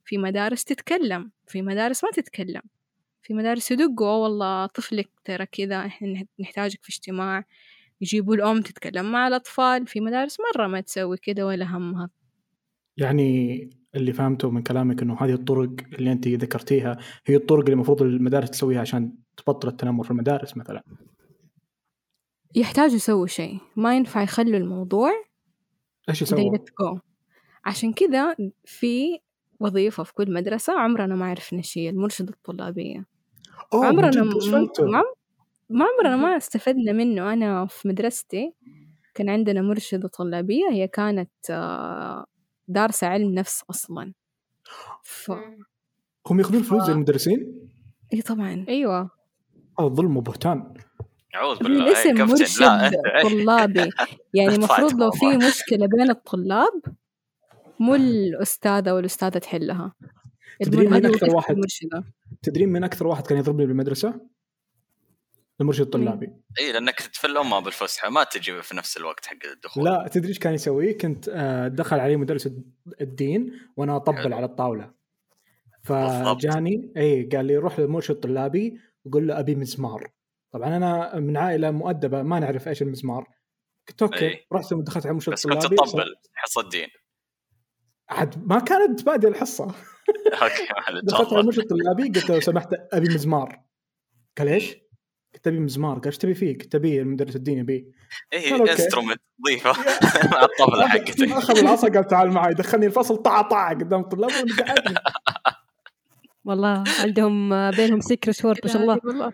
في مدارس تتكلم في مدارس ما تتكلم في مدارس يدقوا "أوه والله طفلك ترى كذا إحنا نحتاجك في اجتماع. يجيبوا الأم تتكلم مع الأطفال في مدارس مرة ما تسوي كده ولا همها. يعني اللي فهمته من كلامك إنه هذه الطرق اللي أنت ذكرتيها هي الطرق اللي المفروض المدارس تسويها عشان تبطل التنمر في المدارس مثلا. يحتاجوا يسووا شيء ما ينفع يخلوا الموضوع إيش يسووا؟ عشان كذا في وظيفة في كل مدرسة عمرنا ما عرفنا شيء المرشدة الطلابية. أوه من عمرنا؟ ما ما عمرنا ما استفدنا منه. أنا في مدرستي كان عندنا مرشدة طلابية هي كانت آه، دارسة علم نفس أصلا. ف... هم ياخذون فلوس زي المدرسين؟ إي طبعا. أيوه. هذا ظلم وبهتان. أعوذ بالله. الاسم إيه،. مرشد طلابي. يعني المفروض لو في. مشكلة بين الطلاب مو الأستاذة والأستاذة تحلها تدرين أكثر وظيفة واحد؟ المرشدة تدرين من أكثر واحد كان يضربني بالمدرسة؟ المرشد الطلابي إي لأنك تفل امها بالفسحة ما تجي في نفس الوقت حق الدخول لا تدري إيش كان يسوي؟ كنت آه، دخل علي مدرس الد- الدين وأنا أطبل حلو. على الطاولة بالضبط. فجاني إي قال لي روح للمرشد الطلابي وقول له أبي مزمار طبعا أنا من عائلة مؤدبة ما نعرف إيش المزمار قلت okay. رحت دخلت على المرشد بس كنت الطلابي تطبل حصة الدين عاد ما كانت بادئ الحصة. okay دخلت على. المرشد الطلابي قلت له لو سمحت أبي مزمار. قال إيش؟ قلت أبي مزمار. قال إيش تبي فيه؟ قلت أبي المدرس الدين يبيه اي. instrument ضيفة. مع الطبله حقتك. أخذ العصا قال تعال معي. دخلني الفصل طع طع قدام الطلاب وقعدني والله عندهم بينهم سكرت وورد ما شاء الله.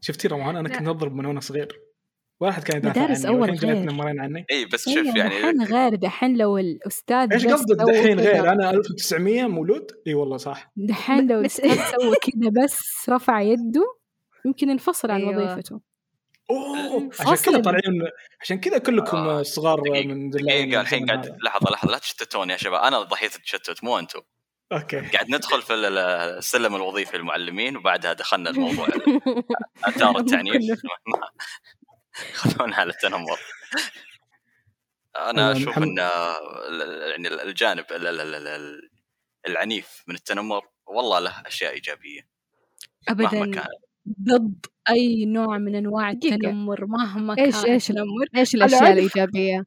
شفتي روان أنا كنت أضرب من وأنا صغير. واحد كان يدافع مدارس عني جاي غير. يتنمرين عني. اي بس أيوة شوف يعني دحين غير دحين لو الأستاذ إيش قصدك؟ دحين غير أنا 1900 مولود إي والله صح. دحين لو الأستاذ سوى كذا بس رفع يده يمكن ينفصل عن أيوة. وظيفته. أوه عشان. كذا طالعين عشان كذا كلكم آه، صغار دقيقة- من دقيقة الحين قاعد هذا. لحظة لحظة لا تشتتون يا شباب. أنا ضحية التشتت مو أنتم okay. قاعد ندخل في ال- السلم الوظيفي للمعلمين وبعدها دخلنا الموضوع. دار التعنيف. خلونا على التنمر. أنا أشوف إن ال- يعني الجانب ال- ال- ال- ال- العنيف من التنمر والله له أشياء إيجابية. مهما أبدا كان. ضد أي نوع من أنواع دقيقة. التنمر مهما إيش- كان إيش- التنمر. إيش الأشياء. الإيجابية؟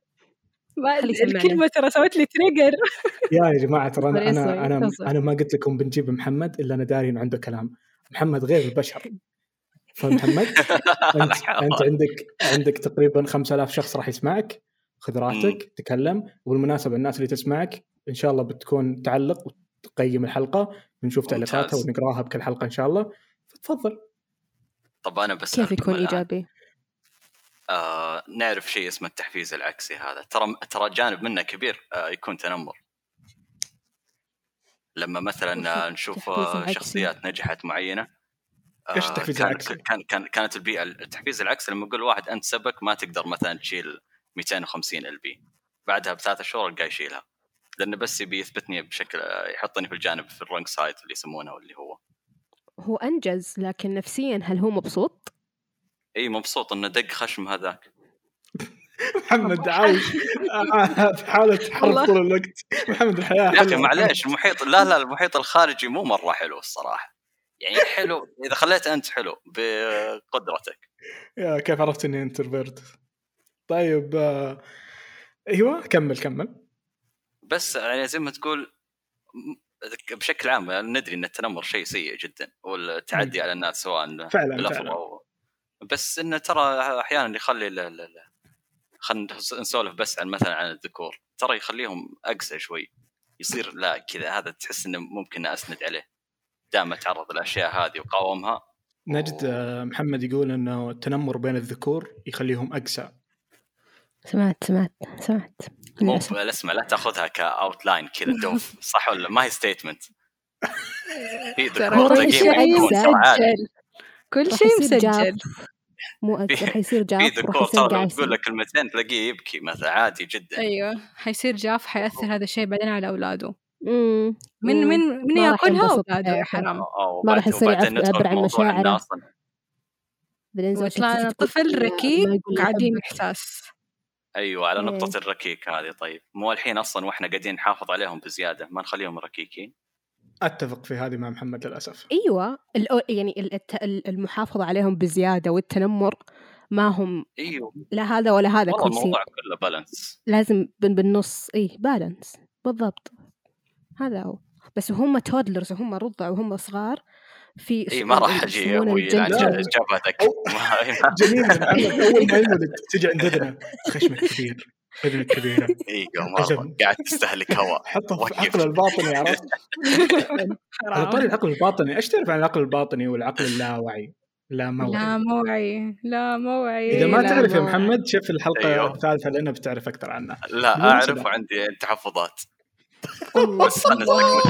الكلمة ترى سوت لي تريجر يا يا جماعة ترى أنا تفضل أنا أنا, ما قلت لكم بنجيب محمد إلا أنا داري إنه عنده كلام. محمد غير البشر. فمحمد أنت أنت عندك عندك تقريبا 5000 شخص راح يسمعك خذ راحتك تكلم وبالمناسبة الناس اللي تسمعك إن شاء الله بتكون تعلق وتقيم الحلقة بنشوف تعليقاتها. ونقراها بكل حلقة إن شاء الله فتفضل طب أنا بس كيف يكون ايجابي؟ آه نعرف شيء اسمه التحفيز العكسي هذا ترى ترى جانب منه كبير آه يكون تنمر لما مثلا نشوف آه،؟ شخصيات نجحت معينة آه، إيش التحفيز كان- العكسي؟ كان كان كانت البيئة التحفيز العكسي لما يقول واحد أنت سبك ما تقدر مثلا تشيل 250 LB. بعدها بثلاث شهور القى يشيلها. لأنه بس يبي يثبتني بشكل آه، يحطني في الجانب في ال wrong side اللي يسمونه اللي هو. هو أنجز لكن نفسيا هل هو مبسوط؟ إي مبسوط إنه دق خشم هذاك. محمد عايش في حاله حرب طول الوقت. محمد الحياة يا أخي حلوة. معليش المحيط لا لا المحيط الخارجي مو مرة حلو الصراحة. يعني حلو إذا خليت أنت حلو بقدرتك. يا كيف عرفت إني انترفيرت طيب آه، أيوه كمل كمل. بس يعني زي ما تقول بشكل عام يعني ندري إن التنمر شيء سيء جدا والتعدي على الناس سواء فعلا فعلا. أو بس إنه ترى أحيانا يخلي خلينا نسولف بس عن مثلا عن الذكور ترى يخليهم أقسى شوي يصير لا كذا هذا تحس إنه ممكن أسند عليه. دام تعرض الأشياء هذه وقاومها. نجد آه، محمد يقول إنه التنمر بين الذكور يخليهم اقسى سمعت سمعت سمعت. مو للأسف. لا اسمع لا تأخذها ك outline كذا دوف. صح ولا ما هي statement في ذكور كل كل شيء تلاقيهم كل شيء. مسجل. مو أقسى راح يصير في جاف وراح ذكور ترى تقول لك كلمتين تلاقيه يبكي مثلا عادي جدا. أيوه حيصير جاف حيأثر هذا الشيء بعدين على أولاده. مم. من مم. من من راح ياكلها. حرام ما راح بعد- يصير وبعدين يعبر عن مشاعره. ويطلع تيجي لنا طفل ركيك أبد. احساس أيوه على إيه. نقطة الركيك هذه طيب مو الحين أصلا وإحنا قاعدين نحافظ عليهم بزيادة ما نخليهم ركيكين أتفق في هذه مع محمد للأسف أيوه يعني ال- الت- ال- المحافظة عليهم بزيادة والتنمر ما هم أيوه لا هذا ولا هذا والله الموضوع كله بالانس لازم بن- بالنص اي بالانس بالضبط هذا هو بس هم تودلرز وهم رضع وهم صغار في اي ما راح أجي يا أبوي جابتك جميل أول ما يولد تجي عند اذنه خشمك كبير اذنك كبيرة أيوه مرة قاعد تستهلك هواء حطه في. عقله الباطني عرفت؟ على طاري العقل الباطني إيش تعرف عن العقل الباطني والعقل اللاواعي؟ لا موعي لا موعي لا موعي إذا ما تعرف يا. محمد شوف الحلقة أيوه. الثالثة لانها بتعرف أكثر عنها لا. أعرف وعندي تحفظات الله.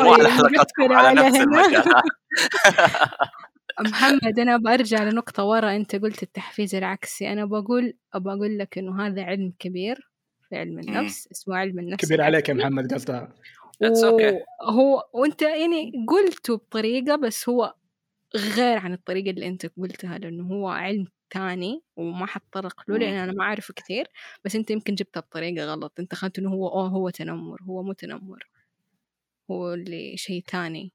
مو على طيب، نقفل على نفس. المجال. محمد أنا برجع لنقطة ورا. أنت قلت التحفيز العكسي. أنا بقول ابى أقول لك إنه هذا علم كبير في علم النفس اسمه علم النفس كبير عليك يا محمد قصدها. هو وأنت يعني قلته بطريقة بس هو غير عن الطريقة اللي أنت قلتها لأنه هو علم تاني وما حتطرق له لأن أنا ما أعرفه كثير بس أنت يمكن جبتها بطريقة غلط. أنت خدت إنه هو أوه هو تنمر هو مو تنمر هو اللي شيء تاني.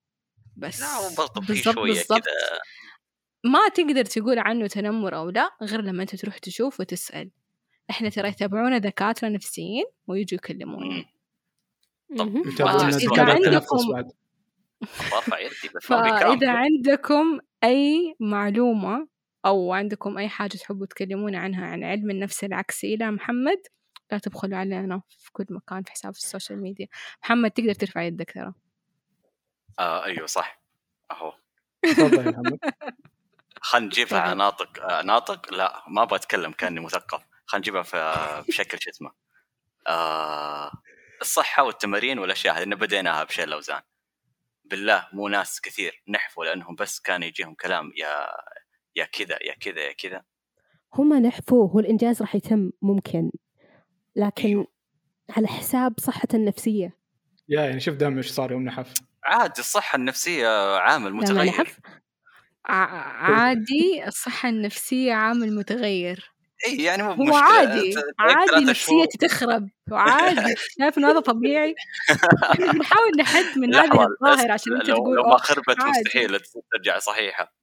بس لا هو برضه في بالضبط- شوية بالضبط. كذا ما تقدر تقول عنه تنمر أو لا غير لما أنت تروح تشوف وتسأل. إحنا ترى يتابعونا دكاترة نفسيين ويجوا يكلمونا. إذا دكاترة عندكم- التنفس بعد. برفع يدي بس ما بكرام فإذا عندكم أي معلومة أو عندكم أي حاجة تحبوا تكلمونا عنها عن علم النفس العكسي لا محمد لا تبخلوا علينا في كل مكان في حساب ال social media. محمد تقدر ترفع يدك ترى. آه أيوه صح. تفضل يا محمد. خلينا نجيبها. ناطق آه ناطق؟ لا ما بتكلم كأني مثقف. خلينا نجيبها في بشكل شو اسمه آه الصحة والتمارين والأشياء هذه إن بديناها بشيء الأوزان. بالله مو ناس كثير نحفوا لأنهم بس كان يجيهم كلام يا يا كذا يا كذا يا كذا. هم نحفوه هو الإنجاز راح يتم ممكن لكن أيوه. على حساب صحته النفسية. يا يعني شوف دام إيش صار يوم نحف. عاد الصحة النفسية عامل متغير. عادي الصحة النفسية عامل متغير. إي يعني مو هو. عادي عادي. نفسيتي تخرب. وعادي شايف إنه هذا طبيعي؟ إحنا بنحاول نحد من هذه الظاهرة عشان أنت تقول لو ما خربت عادي. مستحيل ترجع صحيحة.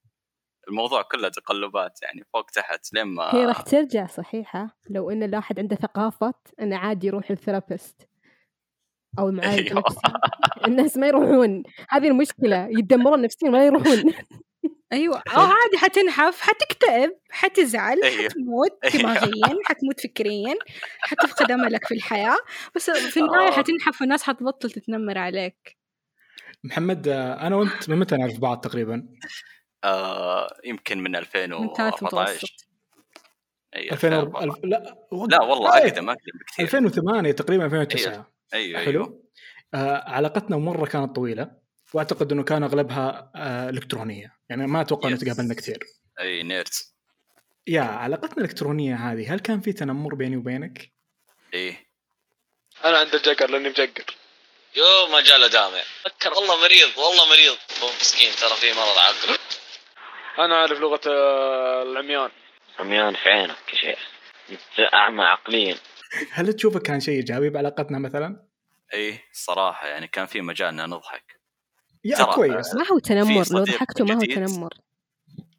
الموضوع كله تقلبات يعني فوق تحت لين ما هي راح ترجع صحيحة لو إن الواحد عنده ثقافة إنه عادي يروح ال therapist أو المعالج. نفسي الناس ما يروحون هذه المشكلة يتدمرون نفسيا ولا يروحون أيوه آه عادي حتنحف حتكتئب حتزعل أيوه. حتموت أيوه. دماغيا حتموت فكريا حتفقد املك في الحياة بس في النهاية آه. حتنحف والناس حتبطل تتنمر عليك محمد آه، أنا وأنت من متى نعرف بعض تقريبا؟ آه يمكن من من ثالث 2014 متوسط. إي 2004 ألف- لا لا والله إيه، أقدم أقدم بكثير. 2008 تقريبا 2009 أيوه حلو. أيوه آه علاقتنا مرة كانت طويلة. وأعتقد إنه كان أغلبها آه إلكترونية. يعني ما أتوقع إنه. تقابلنا كثير. إي nerds yeah علاقتنا الإلكترونية هذه هل كان في تنمر بيني وبينك؟ إي. أنا عند الجقر لأني مجقر. يوم ما جاء له دامع. فكر والله مريض والله مريض. مسكين ترى في مرض عقله. أنا أعرف لغة آه، العميان. عميان في عينك يا شيخ. أنت أعمى عقليا. هل تشوفك كان شيء إيجابي بعلاقتنا مثلا؟ اي الصراحه يعني كان في مجال ان نضحك yeah كويس. ما هو تنمر. لو ضحكتوا ما هو. تنمر.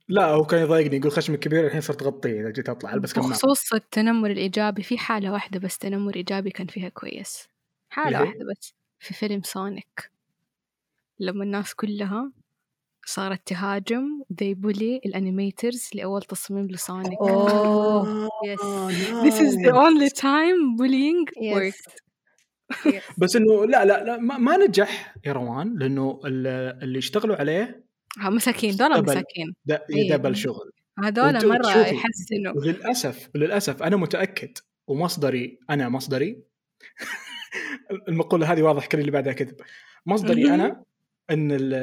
لا هو كان يضايقني يقول خشمك كبير الحين صرت تغطيه إذا جيت أطلع البس كمام بخصوص التنمر الإيجابي في حالة واحدة بس تنمر إيجابي كان فيها كويس. هي؟ واحدة بس في فيلم سونيك لما الناس كلها صارت تهاجم they bully ال animators لأول تصميم لسونيك. أوه. yes This is the only time bullying Yes. worked. بس إنه لا لا لا ما, ما نجح يا روان لأنه ال- اللي اشتغلوا عليه ها مساكين. دول. مساكين. ده إيه. double شغل. هذول شوفي. يحزنوا وللاسف وللاسف أنا متأكد ومصدري أنا مصدري. المقولة هذه واضح كل اللي بعدها كذب. مصدري. أنا إن ال-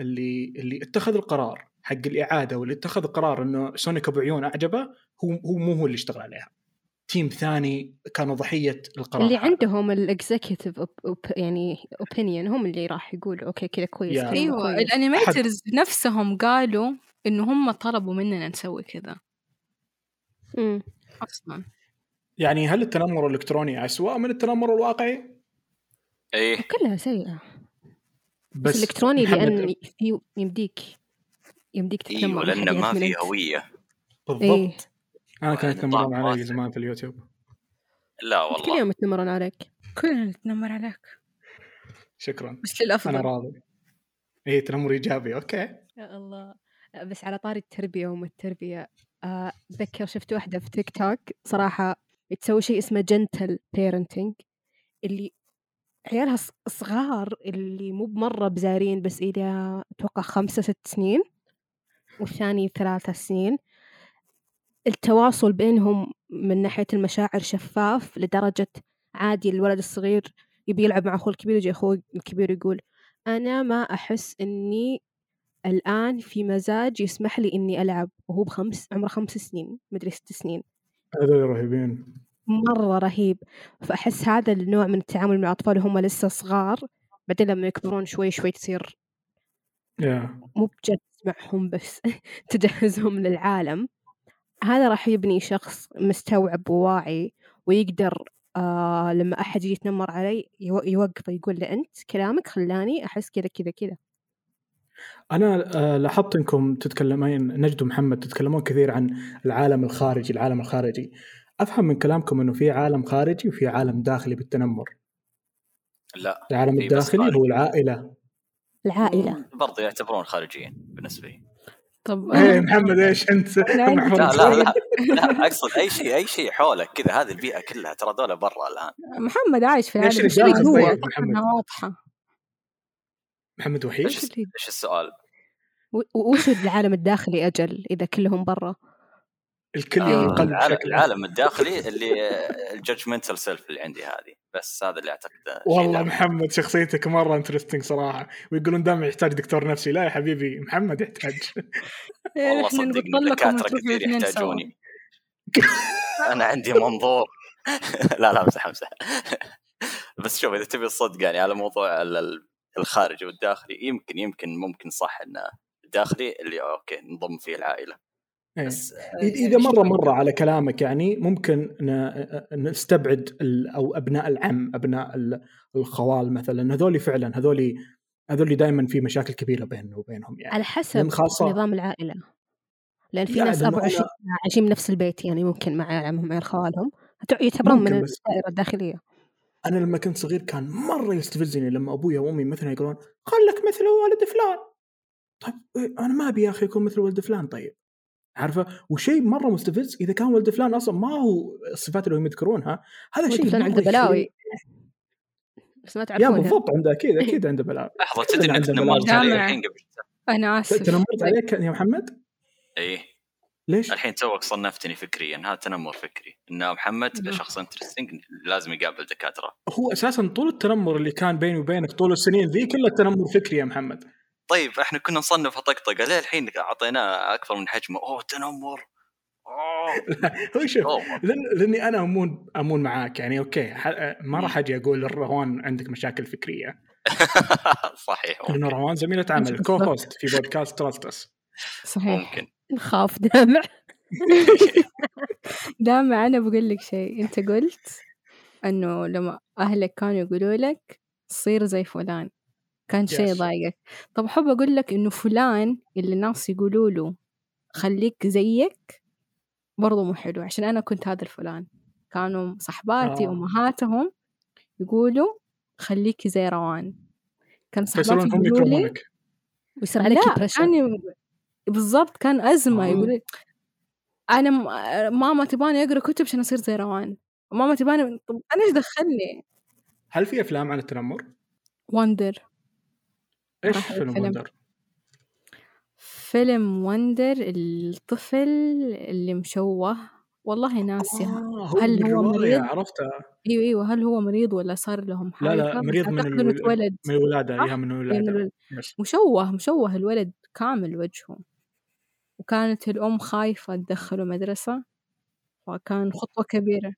اللي اللي اتخذ القرار حق الإعادة واللي اتخذ القرار إنه سونيك أبو عيون أعجبه هو هو مو هو اللي اشتغل عليها team ثاني كانوا ضحية القرار اللي هذا. عندهم ال executive يعني opinion هم اللي راح يقولوا okay كذا كويس أيوه. ال animators نفسهم قالوا انه هم طلبوا مننا نسوي كذا مم. أصلا يعني هل التنمر الإلكتروني اسوء من التنمر الواقعي؟ اي كلها سيئة بس, بس الالكتروني لأن في يمديك يمديك أيوه تتنمر لأنه ما في. هوية. بالضبط. إيه. أنا كانت نظام يتنمرون علي واثق. زمان في اليوتيوب. لا كل والله. يوم يتنمرون عليك. كلنا نتنمر عليك. شكرا. بس أنا للأفضل راضي. اي تنمر إيجابي. okay. يا الله. بس على طاري التربية وما التربية. آه، أتذكر شفت واحدة في تيك توك. صراحة تسوي شيء اسمه gentle parenting اللي عيالها ص- صغار اللي مو بمرة بزارين بس إلى أتوقع خمسة ست سنين والثاني ثلاثة سنين. التواصل بينهم من ناحية المشاعر شفاف لدرجة عادي الولد الصغير يبي يلعب مع أخوه الكبير يجي أخوه الكبير يقول أنا ما أحس إني الآن في مزاج يسمح لي إني ألعب وهو بخمس عمره خمس سنين مدري ست سنين. هذول رهيبين. مرة رهيب. فأحس هذا النوع من التعامل مع الأطفال وهم لسه صغار بعدين لما يكبرون شوي شوي تصير مو بجد تسمعهم بس تجهزهم للعالم. هذا راح يبني شخص مستوعب وواعي ويقدر آه لما أحد يتنمر علي يو- يوقفه يقول له أنت كلامك خلاني أحس كذا كذا كذا. أنا آه، لاحظت أنكم تتكلمين نجد ومحمد تتكلمون كثير عن العالم الخارجي العالم الخارجي. أفهم من كلامكم إنه في عالم خارجي وفي عالم داخلي بالتنمر. لا العالم الداخلي. هو العائلة. العائلة. برضه يعتبرون خارجيين بالنسبة لي. طب إيه محمد إيش أنت؟ لا لا. لا, لا أقصد أي شيء أي شيء حولك كذا هذه البيئة كلها ترى دولة برا الآن. محمد عايش في العالم اللي داخل هو. طيب محمد؟ واضحة. محمد وحيد؟ إيش إيش السؤال؟ وش العالم الداخلي أجل إذا كلهم برا؟ الكل آه، ينقلب العالم, العالم الداخلي اللي ال judgmental self اللي عندي هذه بس هذا اللي أعتقد والله. محمد شخصيتك مرة interesting صراحة. ويقولون دائما يحتاج دكتور نفسي. لا يا حبيبي محمد يحتاج. والله إحنا صدقني نبطل لكم دكاتره وتروحوا كثير يحتاجوني. أنا عندي منظور. لا لا امزح امزح بس شوف إذا تبي الصدق يعني على موضوع ال- ال- الخارجي والداخلي يمكن يمكن ممكن صح انه الداخلي اللي okay نضم فيه العائلة. إيه. بس إذا مرة مرة على كلامك يعني ممكن ن- نستبعد ال- أو أبناء العم أبناء ال- الخوال مثلا. هذول فعلا هذول هذول دائما في مشاكل كبيرة بيننا وبينهم يعني. على حسب خاصة- نظام العائلة. لأن في لا، ناس لأنه 24 أنا- ساعة عايشين بنفس البيت يعني ممكن مع عمهم مع خوالهم. يعتبرون من الدائرة الداخلية. أنا لما كنت صغير كان مرة يستفزني لما أبوي وامي مثلا يقولون خلك مثل ولد فلان. طيب إيه، أنا ما أبي يا أخي اكون مثل ولد فلان طيب. عارفة؟ وشيء مرة مستفز إذا كان ولد فلان أصلا ما هو الصفات اللي هم يذكرونها هذا شيء فلان عنده بلاوي. بس ما يا تعرفونها بالضبط عنده أكيد أكيد عنده بلاوي. لحظة تدري انك عندنا تنمرت بلاوي. علي جامعة. الحين قبل أنا آسف. تنمرت عليك يا محمد؟ إيه. ليش؟ الحين توك صنفتني فكريا هذا تنمر فكري. إن محمد. شخص interesting لازم يقابل دكاترة. هو أساسا طول التنمر اللي كان بيني وبينك طول السنين ذي كله تنمر فكري يا محمد. طيب إحنا كنا نصنفها طقطقة ليه الحين أعطيناه أكثر من حجمه؟ أوه تنمر أوه. هو شوف. لأن لأني أنا أمون أمون معاك يعني okay ما راح أجي أقول للروان عندك مشاكل فكرية. صحيح لأنه روان زميلة عمل. co-host في بودكاست Trust Us صحيح. ممكن. نخاف دامع. دامع أنا بقول لك شيء. أنت قلت إنه لما أهلك كانوا يقولوا لك صير زي فلان. كان شيء. يضايقك طب أحب أقول لك إنه فلان اللي الناس يقولوا له خليك زيك برضو مو حلو عشان أنا كنت هذا الفلان كانوا صحباتي آه. أمهاتهم يقولوا خليكي زي روان كان صحباتي يقولوا لي ويصير عليك لا بريشر كان ي- بالضبط كان أزمة آه. يقول أنا ماما تباني أقرأ كتب عشان أصير زي روان ماما تباني طب أنا إيش دخلني هل في أفلام عن التنمر؟ Wonder إيش فيلم الفيلم. Wonder؟ فيلم Wonder الطفل اللي مشوه. والله ناسيها آه هو هل هو مريض؟ عرفتها. أيوه أيوه هل هو مريض ولا صار لهم لا حاجة لا بس مريض من أعتقد إنه الول- اتولد. من الولادة من الولادة. الولد. مشوه مشوه الولد كامل وجهه. وكانت الأم خايفة تدخله مدرسة فكان خطوة كبيرة.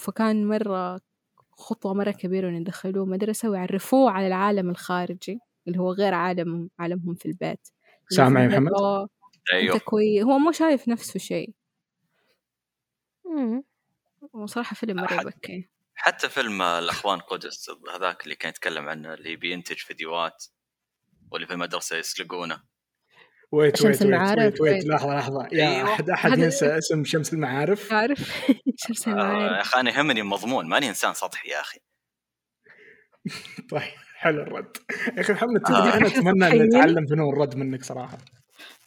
فكان مرة خطوة مرة كبيرة إنه يدخلوه مدرسة ويعرفوه على العالم الخارجي اللي هو غير عالم عالمهم في البيت سامع يا محمد؟ "أوه، أيوه أنت كويس هو مو شايف نفسه شيء. وصراحة فيلم مرة. يبكي حتى فيلم الأخوان قدس هذاك اللي كان يتكلم عنه اللي بينتج فيديوهات واللي في المدرسة يسلقونه wait شمس wait wait المعارف، wait. wait. wait. لحظة لحظة. يا أيوة. أحد أحد ينسى اسم شمس المعارف؟ عارف شمس آه، يا المعارف أخي أنا يهمني المضمون ماني إنسان سطحي يا أخي. طيب حلو الرد. يا أخي محمد تدري آه. أنا أتمنى أن. اتعلم فنون الرد منك صراحة.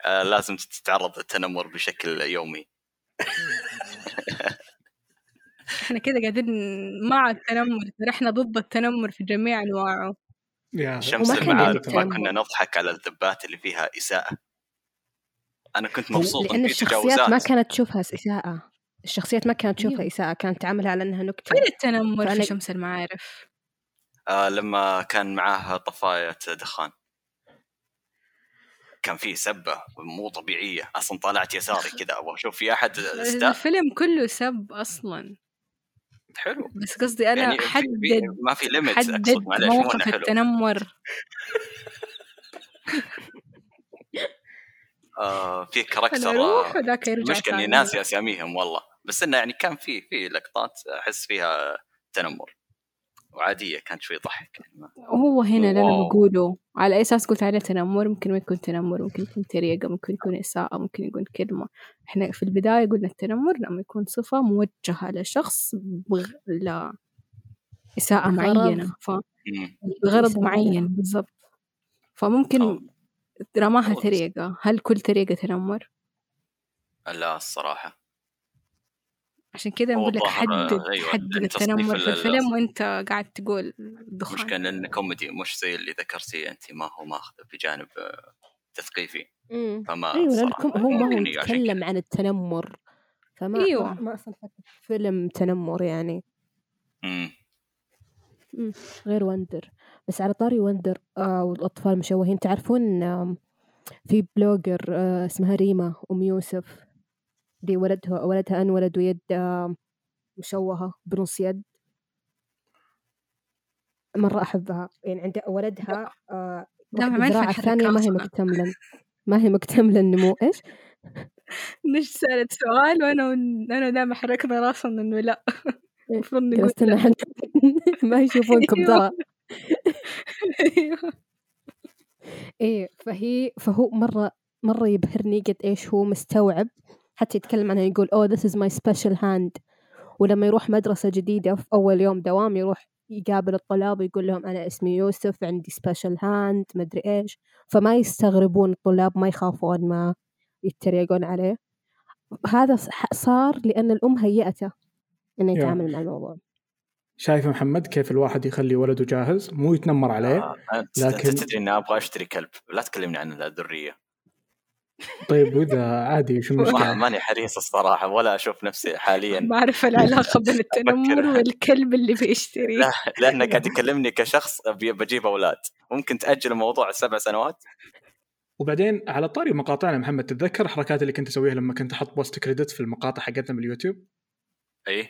آه لازم تتعرض للتنمر بشكل يومي. إحنا كده قاعدين مع التنمر إحنا ضد التنمر في جميع أنواعه. يا شمس المعارف ما. كنا نضحك على الذبات اللي فيها إساءة. أنا كنت مبسوط لأن ان في الشخصيات ما كانت تشوفها إساءة. الشخصيات ما كانت تشوفها أيوة. إساءة كانت تعاملها على أنها نكتة. فين التنمر في فأنا- شمس المعارف. آه لما كان معاه طفاية دخان. كان في سبة مو طبيعية. أصلا طلعت يساري كذا أبغى أشوف في أحد استاء الفيلم كله سب أصلا. حلو. بس قصدي أنا يعني في- حدد في- ما في limit حدد موقف حلو. التنمر. آه في character أروح آه، وذاك يرجع المشكلة إني. ناسي أساميهم والله بس إنه يعني كان في في لقطات أحس فيها تنمر وعادية كانت شوي ضحك يعني ما- هو هنا اللي أنا. بقوله على أي أساس قلت عليه تنمر ممكن ما يكون تنمر ممكن يكون تريقة ممكن يكون إساءة ممكن يكون كلمة إحنا في البداية قلنا التنمر لما يكون صفة موجهة لشخص بغ... لا إساءة بغرض. معينة ف... بغرض معين. بالضبط فممكن أو- رماها تريقة. هل كل تريقة تنمر؟ لا الصراحة. عشان كذا نقول لك حدد أيوة، حدد التنمر في ال- الفيلم وأنت قاعد تقول دخان. المشكلة انه كوميدي مش زي اللي ذكرتيه أنت ما هو ماخذ بجانب تثقيفي. فما أيوه لانكم هو ما هو يتكلم عن التنمر. فما أيوة. ما, أصلا فيلم تنمر يعني. مم. غير Wonder. بس على طاري Wonder آه والأطفال المشوهين تعرفون في blogger آه اسمها ريما أم يوسف؟ دي ولدها ولدها انولد with آه مشوهة بنص يد. مرة أحبها. يعني عند ولدها آه الذراع نحرك الثانية ما هي. مكتملة. ما هي مكتملة النمو. إيش؟ نش سألت سؤال؟ وأنا ون... أنا دائما حركنا راسنا إنه لا. المفروض كذا نقول استنى لا. حن... ما يشوفونكم أيوة. ترى. إيه فهي فهو مرة مرة يبهرني قد إيش هو مستوعب حتى يتكلم عنها يقول oh this is my special hand. ولما يروح مدرسة جديدة في أول يوم دوام يروح يقابل الطلاب ويقول لهم أنا اسمي يوسف عندي special hand مدري إيش. فما يستغربون الطلاب ما يخافون ما يتريقون عليه. هذا صار لأن الأم هيئته إنه. يتعامل مع الموضوع. شايف محمد كيف الواحد يخلي ولده جاهز؟ مو يتنمر عليه آه، أنت لكن- تدري إني أبغى أشتري كلب. لا تكلمني عن الذرية. طيب وإذا عادي شو ما- المشكلة؟ ماني حريص الصراحة ولا أشوف نفسي حاليا. بعرف العلاقة بين التنمر. والكلب اللي بيشتري. لا لأنك قاعد تكلمني كشخص بجيب أولاد. ممكن تأجل الموضوع سبع سنوات؟ وبعدين على طاري مقاطعنا محمد تتذكر الحركات اللي كنت أسويها لما كنت أحط post credit في المقاطع حقتنا باليوتيوب؟ اي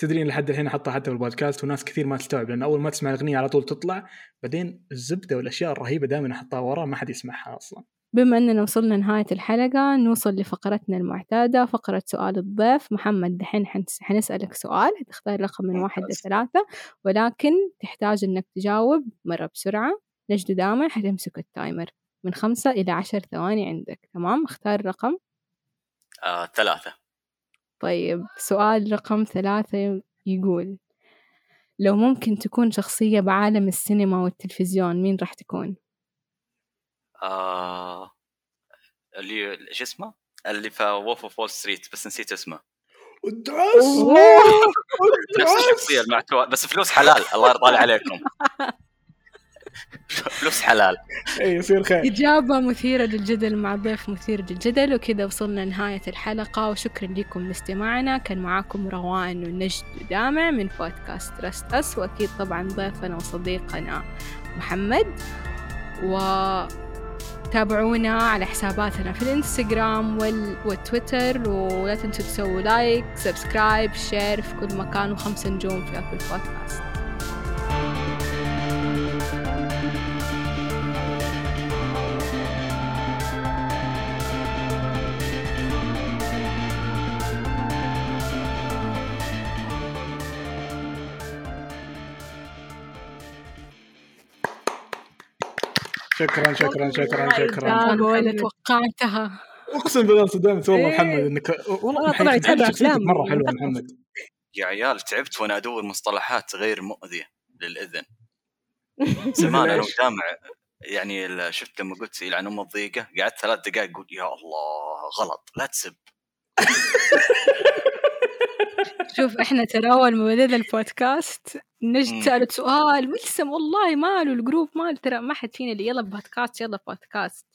تدري لحد الحين احطها حتى في البودكاست وناس كثير ما تستوعب لأن أول ما تسمع الأغنية على طول تطلع بعدين الزبدة والأشياء الرهيبة دائما احطها ورا ما حد يسمعها أصلا. بما أننا وصلنا نهاية الحلقة نوصل لفقرتنا المعتادة فقرة سؤال الضيف. محمد دحين حنس- حنسألك سؤال تختار رقم من واحد. لثلاثة ولكن تحتاج إنك تجاوب مرة بسرعة. نجد دائما حتمسك التايمر من خمسة إلى عشر ثواني عندك. تمام؟ اختار رقم. آه، ثلاثة. طيب سؤال رقم ثلاثة يقول لو ممكن تكون شخصية بعالم السينما والتلفزيون مين راح تكون؟ آه اللي إيش اسمه؟ اللي في Wolf of Wall Street بس نسيت اسمه. ادعس نفس الشخصية المعتوه بس فلوس حلال الله يرضى عليكم. فلوس حلال. إي يصير خير. إجابة مثيرة للجدل مع ضيف مثير للجدل وكذا وصلنا لنهاية الحلقة. وشكرا لكم لاستماعنا. كان معاكم روان ونجد ودامع من بودكاست Trust Us وأكيد طبعا ضيفنا وصديقنا محمد. وتابعونا على حساباتنا في الإنستغرام وال... والتويتر. ولا تنسوا تسووا like subscribe share في كل مكان وخمسة نجوم في أبل بودكاست شكرا شكرا شكرا شكرا ولا توقعتها أقسم بالله صدقت والله. محمد إنك والله والله حقيقة طلع يتابع شخصيتك أفلام مرة حلوة. محمد يا عيال تعبت وأنا أدور مصطلحات غير مؤذية للإذن زمان أنا؟ ودامع يعني شفت لما قلت يلعن أم الضيقة قعدت ثلاث دقائق أقول يا الله غلط لا تسب شوف إحنا ترى أول ما بدينا البودكاست نجد. سألت سؤال ملسم والله ماله الجروب ماله ترى ما حد فينا اللي يلا بودكاست يلا بودكاست.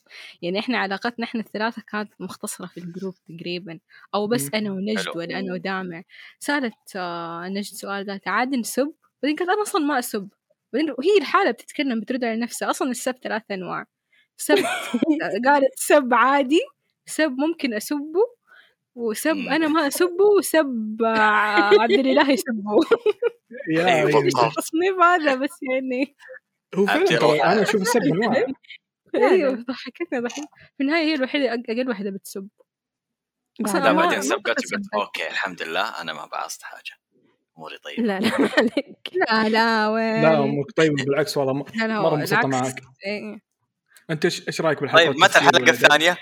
يعني إحنا علاقتنا إحنا الثلاثة كانت مختصرة في الجروب تقريبا. أو بس. أنا ونجد. ولا أنا ودامع. سألت آه، نجد سؤال قالت عادي نسب؟ بعدين قالت أنا أصلا ما أسب. بعدين وهي الحالة بتتكلم بترد على نفسها. أصلا السب ثلاث أنواع. سب قالت سب عادي سب ممكن أسبه. وسب مم. أنا ما أسبه وسب عبد الإله يسبه يا. بالضبط. التصنيف هذا بس يعني هو فعلا. أنا أشوف السب انواع أيوه ضحكتني ضحك في النهاية هي الوحيدة أقل واحدة بتسب بس لا ما- بعدين سبقت. أوكي الحمد لله أنا ما بعصت حاجة أموري طيبة لا لا ما عليك لا لا وين لا أمك طيبة بالعكس والله مرة مبسوطة. معك إيه. أنت إيش إيش رأيك بالحلقة طيب متى الحلقة الثانية؟